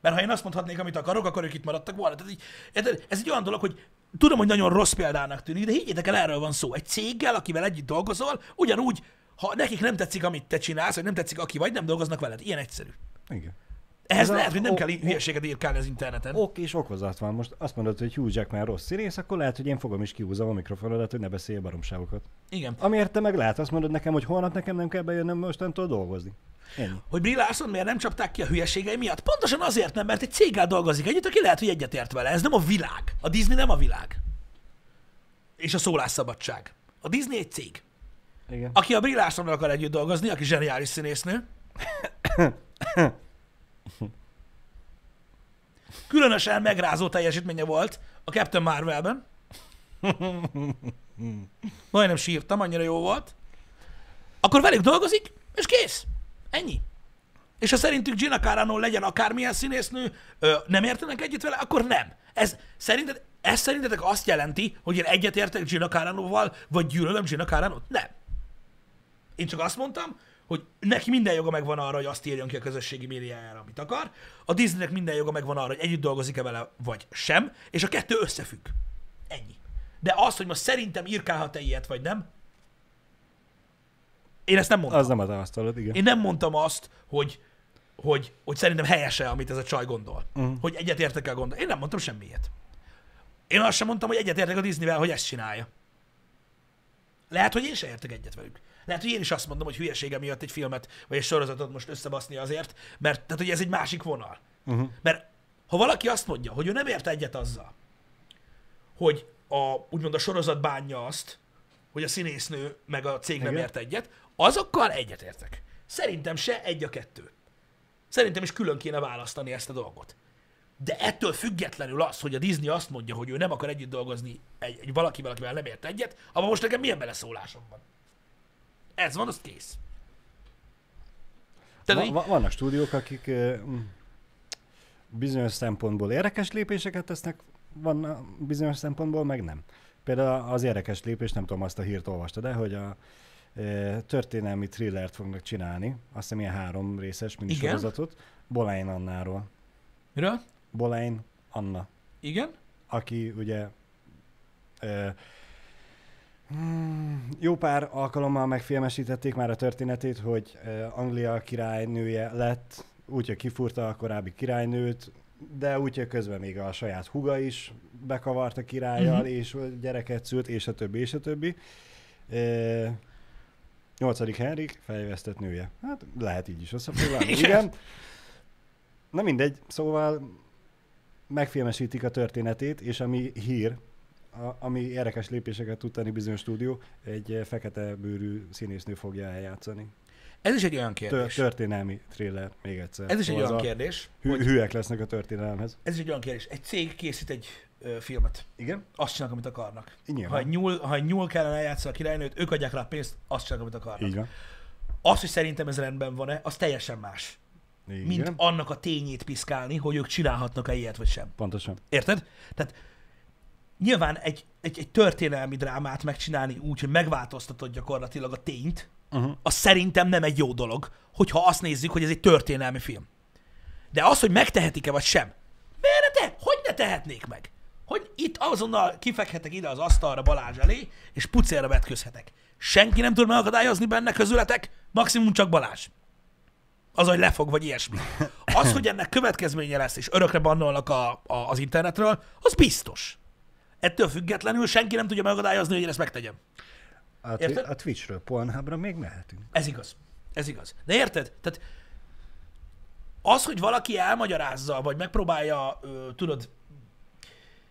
Mert ha én azt mondhatnék, amit akarok, akkor ők itt maradtak volna. Tehát így, ez egy olyan dolog, hogy tudom, hogy nagyon rossz példának tűnik, de higgyétek el, erről van szó. Egy céggel, akivel együtt dolgozol, ugyanúgy, ha nekik nem tetszik, amit te csinálsz, vagy nem tetszik, aki vagy, nem dolgoznak veled. Ilyen egyszerű. Igen. Ehhez Ez lehet, hogy nem o- kell hülyeséget írkálni az interneten. Ok és okozat van. Most azt mondod, hogy Hugh Jackman rossz színész, akkor lehet, hogy én fogom is kihúzom a mikrofonodat, hogy ne beszélj baromságokat. Igen. Amiért te meg lehet azt mondod nekem, hogy holnap nekem nem kell bejönnöm mostantól dolgozni. Ennyi. Hogy Brie Larson miért nem csapták ki a hülyeségei miatt? Pontosan azért nem, mert egy céggel dolgozik együtt, aki lehet, hogy egyetért vele. Ez nem a világ. A Disney nem a világ. És a szólásszabadság. A Disney egy cég. Igen. Aki a Brie Larsonnal akar együtt dolgozni, aki zseniális színésznő. Különösen megrázó teljesítménye volt a Captain Marvelben. Majdnem sírtam, annyira jó volt. Akkor velük dolgozik, és kész. Ennyi. És ha szerintük Gina Carano legyen akármilyen színésznő, ö, nem értenek együtt vele, akkor nem. Ez szerinted, ez szerintetek azt jelenti, hogy én egyetértek Gina Caranoval, vagy gyűlölöm Gina Caranot? Nem. Én csak azt mondtam, hogy neki minden joga megvan arra, hogy azt írjon ki a közösségi médiájára, amit akar. A Disneynek minden joga megvan arra, hogy együtt dolgozik-e vele, vagy sem, és a kettő összefügg. Ennyi. De az, hogy most szerintem írkálhat-e ilyet, vagy nem, én ezt nem mondtam. Az nem a te asztalod, igen. Én nem mondtam azt, hogy, hogy, hogy szerintem helyese, amit ez a csaj gondol. Mhm. Hogy egyetértek el gondol. Én nem mondtam semmiet. Én azt sem mondtam, hogy egyetértek a Disneyvel, hogy ezt csinálja. Lehet, hogy én se értek egyet velük. Lehet, hogy én is azt mondom, hogy hülyesége miatt egy filmet vagy egy sorozatot most összebaszni azért, mert tehát, hogy ez egy másik vonal. Uh-huh. Mert ha valaki azt mondja, hogy ő nem ért egyet azzal, hogy a, úgymond a sorozat bánja azt, hogy a színésznő meg a cég nem Igen. ért egyet, azokkal egyetértek. Szerintem se egy a kettő. Szerintem is külön kéne választani ezt a dolgot. De ettől függetlenül az, hogy a Disney azt mondja, hogy ő nem akar együtt dolgozni egy, egy valakivel, akivel nem ért egyet, abban most nekem milyen beleszólásom van? Ez van, az kész. Tehát, Va- így- vannak stúdiók, akik bizonyos szempontból érdekes lépéseket tesznek, van bizonyos szempontból meg nem. Például az érdekes lépés, nem tudom, azt a hírt olvastad de hogy a ö, történelmi thrillert fognak csinálni, azt hiszem ilyen három részes minisorozatot, Bolein Annáról. Miről? Bolein Anna, Igen? aki ugye mm, jó pár alkalommal megfilmesítették már a történetét, hogy Anglia királynője lett, úgyhogy kifúrta a korábbi királynőt, de úgy, hogy közben még a saját huga is bekavart a királlyal, uh-huh. és gyereket szült, és a többi, és a többi. Nyolcadik 8. Henrik fejvesztett nője. Hát lehet így is összefoglalni. Igen. Na mindegy, szóval megfilmesítik a történetét, és ami hír, a, ami érdekes lépéseket tud tenni bizonyos stúdió, egy eh, fekete bőrű színésznő fogja eljátszani. Ez is egy olyan kérdés. történelmi thriller, még egyszer. Ez is egy Szóval olyan kérdés, Hű, hogy lesznek a történelemhez. ez is egy olyan kérdés. Egy cég készít egy ö, filmet. Igen? Azt csinálnak, amit akarnak. Nyilván. Ha egy, nyúl, ha egy nyúl kellene eljátszani a királynőt, ők adják rá a pénzt, azt csinálnak, amit akarnak. Van. Az, hogy szerintem ez rendben van-e, az teljesen más. Igen. Mint annak a tényét piszkálni, hogy ők csinálhatnak-e ilyet, vagy sem. Pontosan. Érted? Tehát nyilván egy, egy, egy történelmi drámát megcsinálni úgy, hogy megváltoztatod gyakorlatilag a tényt, Uh-huh. az szerintem nem egy jó dolog, hogyha azt nézzük, hogy ez egy történelmi film. De az, hogy megtehetik-e vagy sem, miért ne te? Hogy ne tehetnék meg? Hogy itt azonnal kifekhetek ide az asztalra Balázs elé, és pucérra vetközhetek. Senki nem tud megakadályozni benne közületek, maximum csak Balázs. Az, hogy lefog, vagy ilyesmi. Az, hogy ennek következménye lesz, és örökre bannolnak a, a, az internetről, az biztos. Ettől függetlenül senki nem tudja megakadályozni, hogy én ezt megtegyem. A, Érted? a Twitchről, Pornhubra még mehetünk. Ez igaz. Ez igaz. De érted? Tehát az, hogy valaki elmagyarázza, vagy megpróbálja, ö, tudod,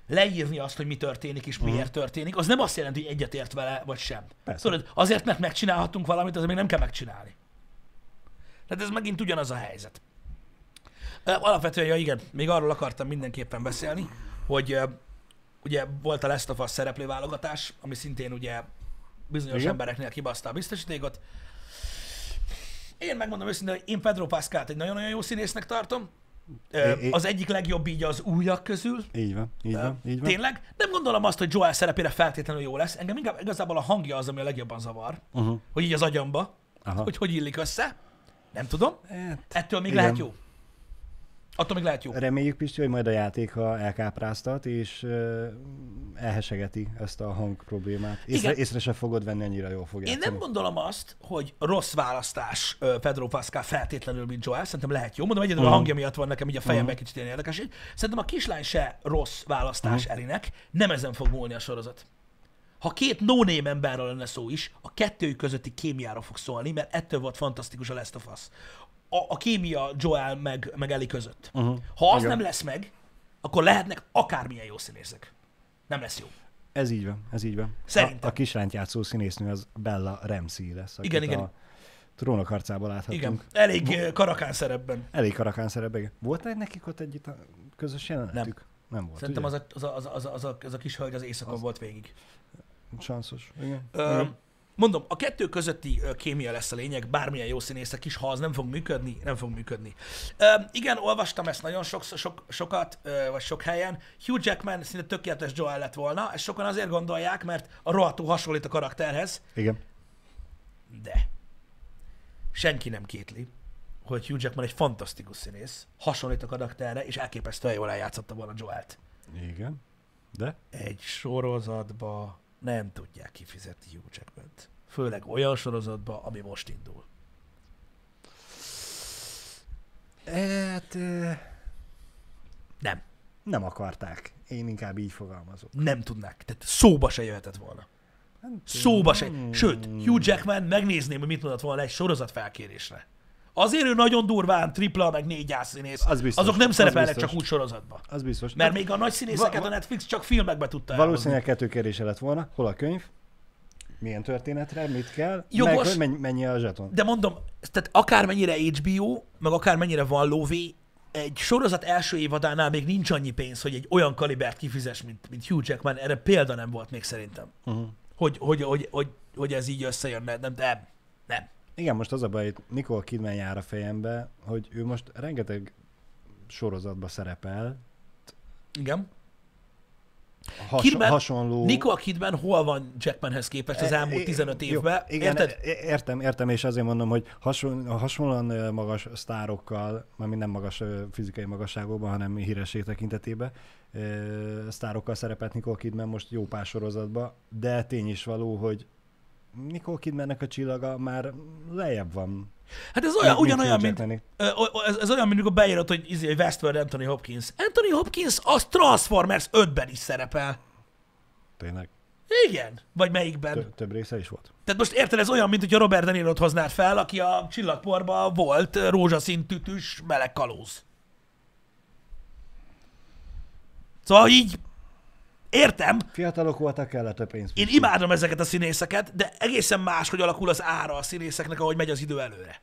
leírni azt, hogy mi történik és miért történik, az nem azt jelenti, hogy egyetért vele, vagy sem. Persze. Tudod, azért, mert megcsinálhatunk valamit, azért még nem kell megcsinálni. Tehát ez megint ugyanaz a helyzet. Alapvetően, ja igen, még arról akartam mindenképpen beszélni, hogy ugye volt a Last of Us szereplőválogatás, ami szintén ugye bizonyos Igen. embereknél kibaszta a biztosítékot. Én megmondom őszintén, hogy én Pedro Pascalt egy nagyon-nagyon jó színésznek tartom. É- Az egyik legjobb így az újak közül. Így van, így van, így van. Tényleg? Nem gondolom azt, hogy Joel szerepére feltétlenül jó lesz. Engem inkább igazából a hangja az, ami a legjobban zavar. Uh-huh. Hogy így az agyamba, Aha. hogy hogy illik össze. Nem tudom. Hát, Ettől még Igen. lehet jó. Attól még lehet jó. reméljük, Pisti, hogy majd a játéka elkápráztat, és uh, elhesegeti ezt a hang problémát. Észre, Igen. észre se fogod venni, annyira jól fog Én nem gondolom azt, hogy rossz választás Pedro Pascal feltétlenül, mint Joel. Szerintem lehet jó. Mondom, egyedül a Mhm. hangja miatt van nekem így a fejemben egy kicsit ilyen érdekes. Szerintem a kislány se rossz választás Mhm. Elinek. Nem ezen fog múlni a sorozat. Ha két no-name emberről lenne szó is, a kettő közötti kémiára fog szólni, mert ettől volt fantasztikus a Last of Us. A, a kémia Joel meg, meg Eli között. Uh-huh. Ha az Igen. nem lesz meg, akkor lehetnek akármilyen jó színészek. Nem lesz jó. Ez így van, ez így van. Szerintem. A, a kislányt játszó színésznő az Bella Ramsey lesz, Igen, igen. a trónok harcába láthatunk. Igen, elég ö, karakán szerepben. Elég karakán szerepben. igen. Volt egy nekik ott együtt a közös jelenetük? Nem. Nem volt, Szerintem ugye? az, a, az, a, az, a, az, a, az a kis hölgy az éjszakon Az- volt végig. Sanszos. Igen. Ö, Igen. Mondom, a kettő közötti kémia lesz a lényeg, bármilyen jó színészek is, ha az nem fog működni, nem fog működni. Ö, igen, olvastam ezt nagyon sok, sok, sokat, ö, vagy sok helyen. Hugh Jackman szinte tökéletes Joel lett volna, és sokan azért gondolják, mert a rohadtó hasonlít a karakterhez, Igen. de senki nem kétli, hogy Hugh Jackman egy fantasztikus színész, hasonlít a karakterre, és elképesztően jól eljátszotta volna Joelt. Igen. De? egy sorozatba nem tudják kifizetni Hugh Jackman-t. Főleg olyan sorozatba, ami most indul. Hát Nem. nem akarták. Én inkább így fogalmazok. Nem tudnák. Tehát szóba se jöhetett volna. Szóba se. Sőt, Hugh Jackman megnézném, hogy mit mondott volna egy sorozat felkérésre. Azért ő nagyon durván tripla, meg négy színész. Az biztos, Azok nem az szerepelnek biztos. csak úgy sorozatba. Az biztos. Mert még a nagy színészeket a Netflix csak filmekbe tudta Valószínűleg kettő kérdése lett volna. Hol a könyv? Milyen történetre? Mit kell? Jogos. Meg, mennyi a zseton? De mondom, tehát akármennyire HBO, meg akármennyire van lóvé, egy sorozat első évadánál még nincs annyi pénz, hogy egy olyan kalibert kifizes, mint, mint Hugh Jackman. Erre példa nem volt még szerintem. Uh-huh. Hogy, hogy, hogy, hogy, hogy ez így összejönne. Nem, nem, nem. Igen, most az a baj, hogy Nicole Kidman jár a fejembe, hogy ő most rengeteg sorozatba szerepel, Igen. has, Kidman- hasonló... Nicole Kidman hol van Jackmanhez képest az E- elmúlt é- 15 jó, évben? Igen, Érted? é- értem, értem, és azért mondom, hogy hasonl- hasonlóan ö, magas sztárokkal, mármint nem magas fizikai magasságokban, hanem híresség tekintetében, sztárokkal szerepelt Nicole Kidman most jó pár sorozatban, de tény is való, hogy Nicole Kidmannek a csillaga már lejjebb van. Hát ez olyan, ugyanolyan, mint, mint ez, ez, olyan, mint amikor beírod, hogy izé, Westworld Anthony Hopkins. Anthony Hopkins az Transformers 5-ben is szerepel. Tényleg? Igen. Vagy melyikben? Több része is volt. Tehát most érted, ez olyan, mint hogyha Robert De Niro-t hoznád fel, aki a csillagporban volt rózsaszín tütűs meleg kalóz. Szóval így értem, Fiatalok voltak, kellett több pénz. én imádom ezeket a színészeket, de egészen más, hogy alakul az ára a színészeknek, ahogy megy az idő előre.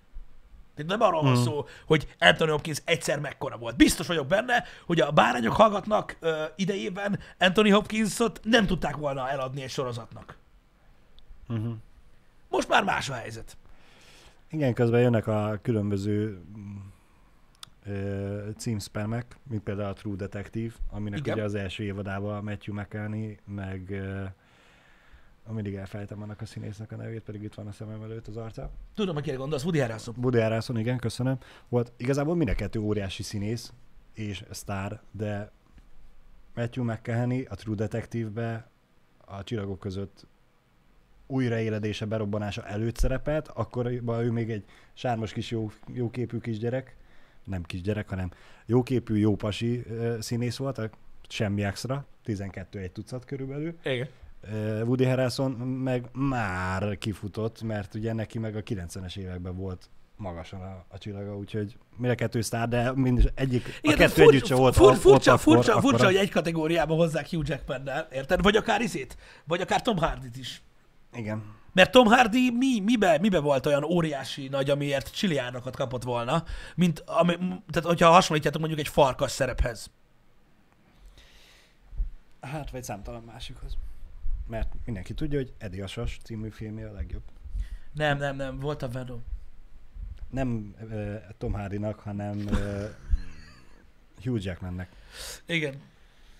Tehát nem arról van szó, hogy Anthony Hopkins egyszer mekkora volt. Biztos vagyok benne, hogy a bárányok hallgatnak ö, idejében Anthony Hopkinsot nem tudták volna eladni egy sorozatnak. Uh-huh. Most már más a helyzet. Igen, közben jönnek a különböző ö, címspemek, mint például a True Detective, aminek Igen. ugye az első évadában Matthew McCanny, meg mindig elfelejtem annak a színésznek a nevét, pedig itt van a szemem előtt az arca. Tudom, akire gondolsz, Woody Harrelson. Woody Harrelson, igen, köszönöm. Volt igazából mind a kettő óriási színész és sztár, de Matthew McCanny a True Detective-be a csillagok között újraéledése, berobbanása előtt szerepelt, akkor ő még egy sármos kis jó, jóképű kisgyerek, nem kisgyerek, hanem jóképű, jópasi ö, színész volt, semmi extra, 12 egy tucat körülbelül. Igen. Woody Harrelson meg már kifutott, mert ugye neki meg a 90-es években volt magasan a, a csillaga, úgyhogy a kettő sztár, de mind, egyik, Igen, a kettő fur- együtt se volt fur- ott furcsa, akkor, furcsa, akkor furcsa, hogy egy kategóriába hozzák Hugh Jackmannel, érted? Vagy akár izét, vagy akár Tom Hardy-t is. Igen. Mert Tom Hardy mi, mibe, mibe volt olyan óriási nagy, amiért csiliárdokat kapott volna, mint, ami, tehát hogyha hasonlítjátok mondjuk egy farkas szerephez. Hát, vagy számtalan másikhoz. Mert mindenki tudja, hogy Eddie Asas című filmje a legjobb. Nem, nem, nem, volt a Venom. Nem uh, Tom Hardynak, hanem uh, Hugh Jackmannek. Igen.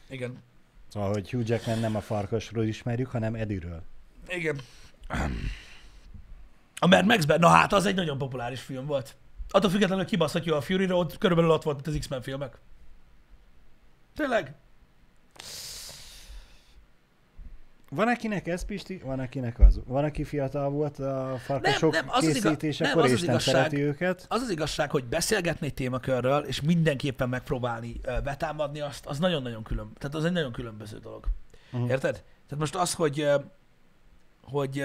Igen. Szóval, hogy Hugh Jackman nem a farkasról ismerjük, hanem Eddie-ről. Igen. A Mad Max-ben, na hát az egy nagyon populáris film volt. Attól függetlenül, hogy kibaszhatja a Fury Road, körülbelül ott volt, az X-Men filmek. Tényleg? Van akinek ez, Pisti? Van akinek az. Van, aki fiatal volt a farkasok Nem, nem, az az készítésekor, nem, az és az nem szereti őket. Az az igazság, hogy beszélgetni témakörről, és mindenképpen megpróbálni betámadni azt, az nagyon-nagyon külön, tehát az egy nagyon különböző dolog. Mhm. Érted? Tehát most az, hogy hogy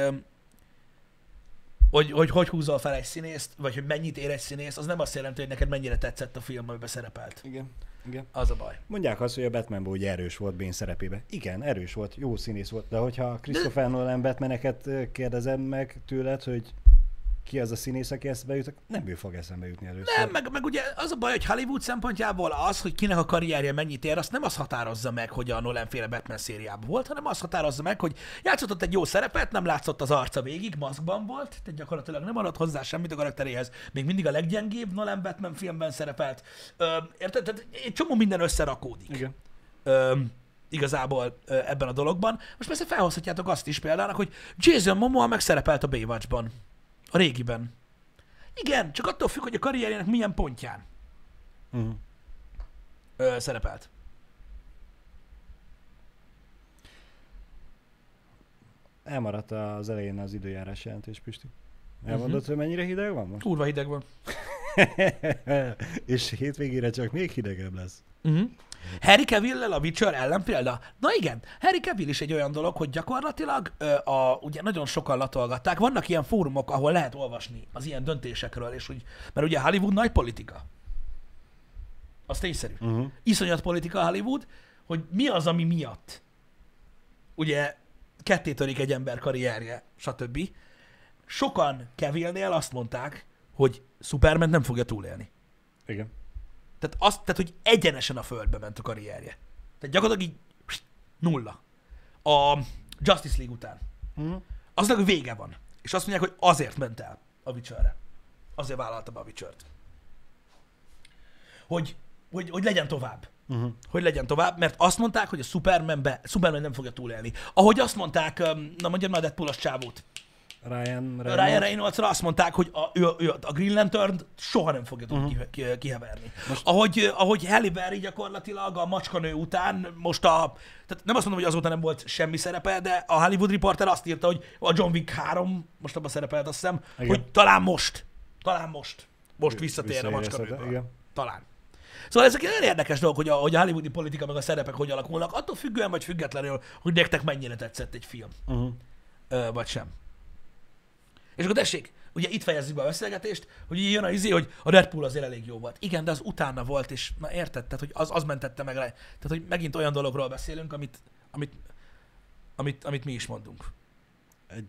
hogy, hogy hogy húzol fel egy színészt, vagy hogy mennyit ér egy színész, az nem azt jelenti, hogy neked mennyire tetszett a film, amiben szerepelt. Igen. Igen. Az a baj. Mondják azt, hogy a Batmanból ugye erős volt Bane szerepébe. Igen, erős volt, jó színész volt, de hogyha Christopher Nolan Batmaneket kérdezem meg tőled, hogy ki az a színész, aki eszbe jut, nem ő fog eszembe jutni először. Nem, meg, meg ugye az a baj, hogy Hollywood szempontjából az, hogy kinek a karrierje mennyit ér, azt nem az határozza meg, hogy a Nolan féle Batman szériában volt, hanem azt határozza meg, hogy játszott ott egy jó szerepet, nem látszott az arca végig, maszkban volt, tehát gyakorlatilag nem adott hozzá semmit a karakteréhez, még mindig a leggyengébb Nolan Batman filmben szerepelt. Ö, érted? Tehát egy csomó minden összerakódik. Igen. ö, igazából ebben a dologban. Most persze felhozhatjátok azt is példának, hogy Jason Momoa megszerepelt a Baywatchban. A régiben. Igen, csak attól függ, hogy a karrierjének milyen pontján Uh-huh. ö, szerepelt. Elmaradt az elején az időjárás jelentés, Pisti. Mhm. Elmondod, hogy mennyire hideg van most? Kurva hideg van. És hétvégére csak még hidegebb lesz. Uh-huh. Harry cavill a Witcher ellen példa? Na igen, Harry Cavill is egy olyan dolog, hogy gyakorlatilag ö, a, ugye nagyon sokan latolgatták. Vannak ilyen fórumok, ahol lehet olvasni az ilyen döntésekről, és úgy, mert ugye Hollywood nagy politika. Az tényszerű. Uh-huh. iszonyat politika Hollywood, hogy mi az, ami miatt ugye ketté törik egy ember karrierje, stb. Sokan Kevilnél azt mondták, hogy Superman nem fogja túlélni. Igen. Tehát, azt, tehát, hogy egyenesen a földbe ment a karrierje. Tehát gyakorlatilag így nulla. A Justice League után. Uh-huh. Aznak vége van. És azt mondják, hogy azért ment el a Witcherre. Azért vállalta be a Witchert. Hogy, hogy, hogy legyen tovább. Uh-huh. hogy legyen tovább, mert azt mondták, hogy a Supermanbe, Superman nem fogja túlélni. Ahogy azt mondták, na mondjam már a Deadpool-os csávót, Ryan Reynolds. Ryan Reynoldsra azt mondták, hogy a, ő, ő, a Green lantern soha nem fogja tudni uh-huh. ki, kiheverni. Most... Ahogy, ahogy Halle Berry gyakorlatilag a macskanő után most a, tehát nem azt mondom, hogy azóta nem volt semmi szerepe, de a Hollywood Reporter azt írta, hogy a John Wick 3, most abban szerepelt azt hiszem, Igen. hogy talán most, talán most, most visszatér a igen. Talán. Szóval ezek nagyon érdekes dolgok, hogy a, hogy a hollywoodi politika meg a szerepek hogy alakulnak, attól függően vagy függetlenül, hogy nektek mennyire tetszett egy film, Uh-huh. ö, vagy sem. És akkor tessék, ugye itt fejezzük be a beszélgetést, hogy jön a izé, hogy a Deadpool azért elég jó volt. Igen, de az utána volt, és na érted, tehát, hogy az, az mentette meg le. Tehát, hogy megint olyan dologról beszélünk, amit, amit, amit, amit mi is mondunk. Egy,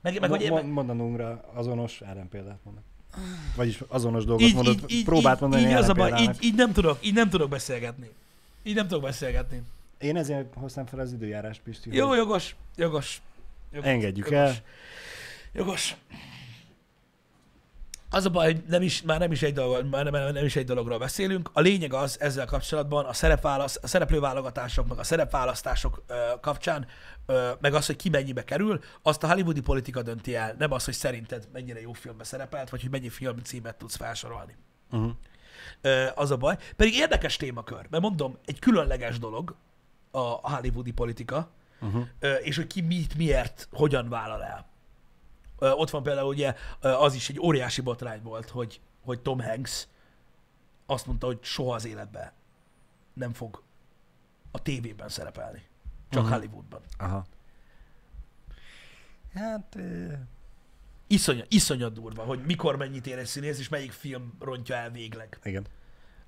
Meg, meg, hogy mondanunkra azonos ellenpéldát mondok. Vagyis azonos dolgot így, mondott, így, így, próbált mondani így, az a baj, így, így, nem tudok, így nem tudok beszélgetni. Így nem tudok beszélgetni. Én ezért hoztam fel az időjárást, Pisti. Jó, hogy jogos, jogos. jogos Engedjük jogos. el. Jogos. Az a baj, hogy nem is, már nem is, egy dolog, már nem, nem is egy dologról beszélünk. A lényeg az ezzel kapcsolatban a, szerepválasz, a szereplőválogatások, meg a szerepválasztások ö, kapcsán, ö, meg az, hogy ki mennyibe kerül, azt a hollywoodi politika dönti el, nem az, hogy szerinted mennyire jó filmbe szerepelt, vagy hogy mennyi film címet tudsz felsorolni. Uh-huh. Ö, az a baj. Pedig érdekes témakör, mert mondom, egy különleges dolog a hollywoodi politika, Uh-huh. ö, és hogy ki mit, miért, hogyan vállal el. Ott van például ugye az is egy óriási botrány volt, hogy, hogy Tom Hanks azt mondta, hogy soha az életben nem fog a tévében szerepelni. Csak Mhm. Hollywoodban. Aha. Hát... ö, Iszonyat, iszonyat durva, hogy mikor mennyit ér egy színész, és melyik film rontja el végleg Igen.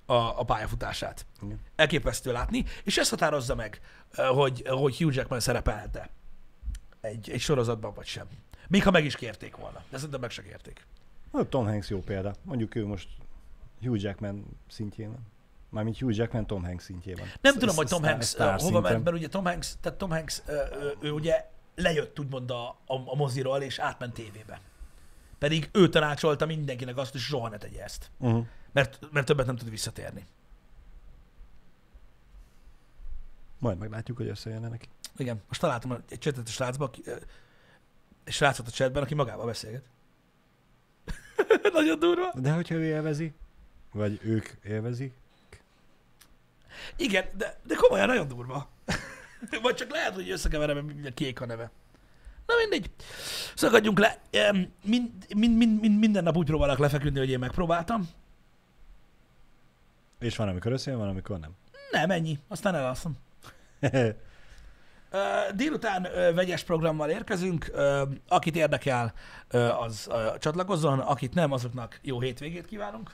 a, a pályafutását. Igen. Elképesztő látni, és ez határozza meg, hogy, hogy Hugh Jackman szerepelhet egy, egy sorozatban, vagy sem. Még ha meg is kérték volna. De szerintem meg se kérték. Hát Tom Hanks jó példa. Mondjuk ő most Hugh Jackman szintjén. Mármint Hugh Jackman Tom Hanks szintjén van. Nem tudom, hogy Tom Hanks hova ment, mert ugye Tom Hanks, tehát Tom Hanks, ő ugye lejött úgymond a, a, a moziról, és átment tévébe. Pedig ő tanácsolta mindenkinek azt, hogy soha ne tegye ezt. Uh-huh. Mert, mert többet nem tud visszatérni. Majd meglátjuk, hogy összejönne neki. Igen, most találtam egy csetet a srácba, aki, egy srácot a chatben, aki magával beszélget. Nagyon durva. De hogyha ő élvezi, vagy ők élvezik, Igen, de, de komolyan nagyon durva. Vagy csak lehet, hogy összekeverem, mert kék a neve. Na mindegy. Szakadjunk le. Mind, mind, mind, mind, minden nap úgy próbálok lefeküdni, hogy én megpróbáltam. és van, amikor összejön, van, amikor nem. Nem, ennyi. Aztán elalszom. Délután vegyes programmal érkezünk. Akit érdekel, az csatlakozzon, akit nem, azoknak jó hétvégét kívánunk.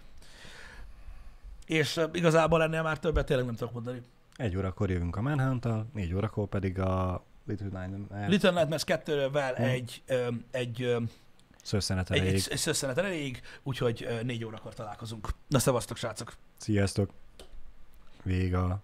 És igazából ennél már többet tényleg nem tudok mondani. Egy órakor jövünk a Manhunt-tal, négy órakor pedig a Little Nightmares Little Nightmares 2-vel Hm. egy, egy, szösszenet elég. egy, egy szösszenet elég, úgyhogy négy órakor találkozunk. Na szevasztok, srácok! Sziasztok! Vég a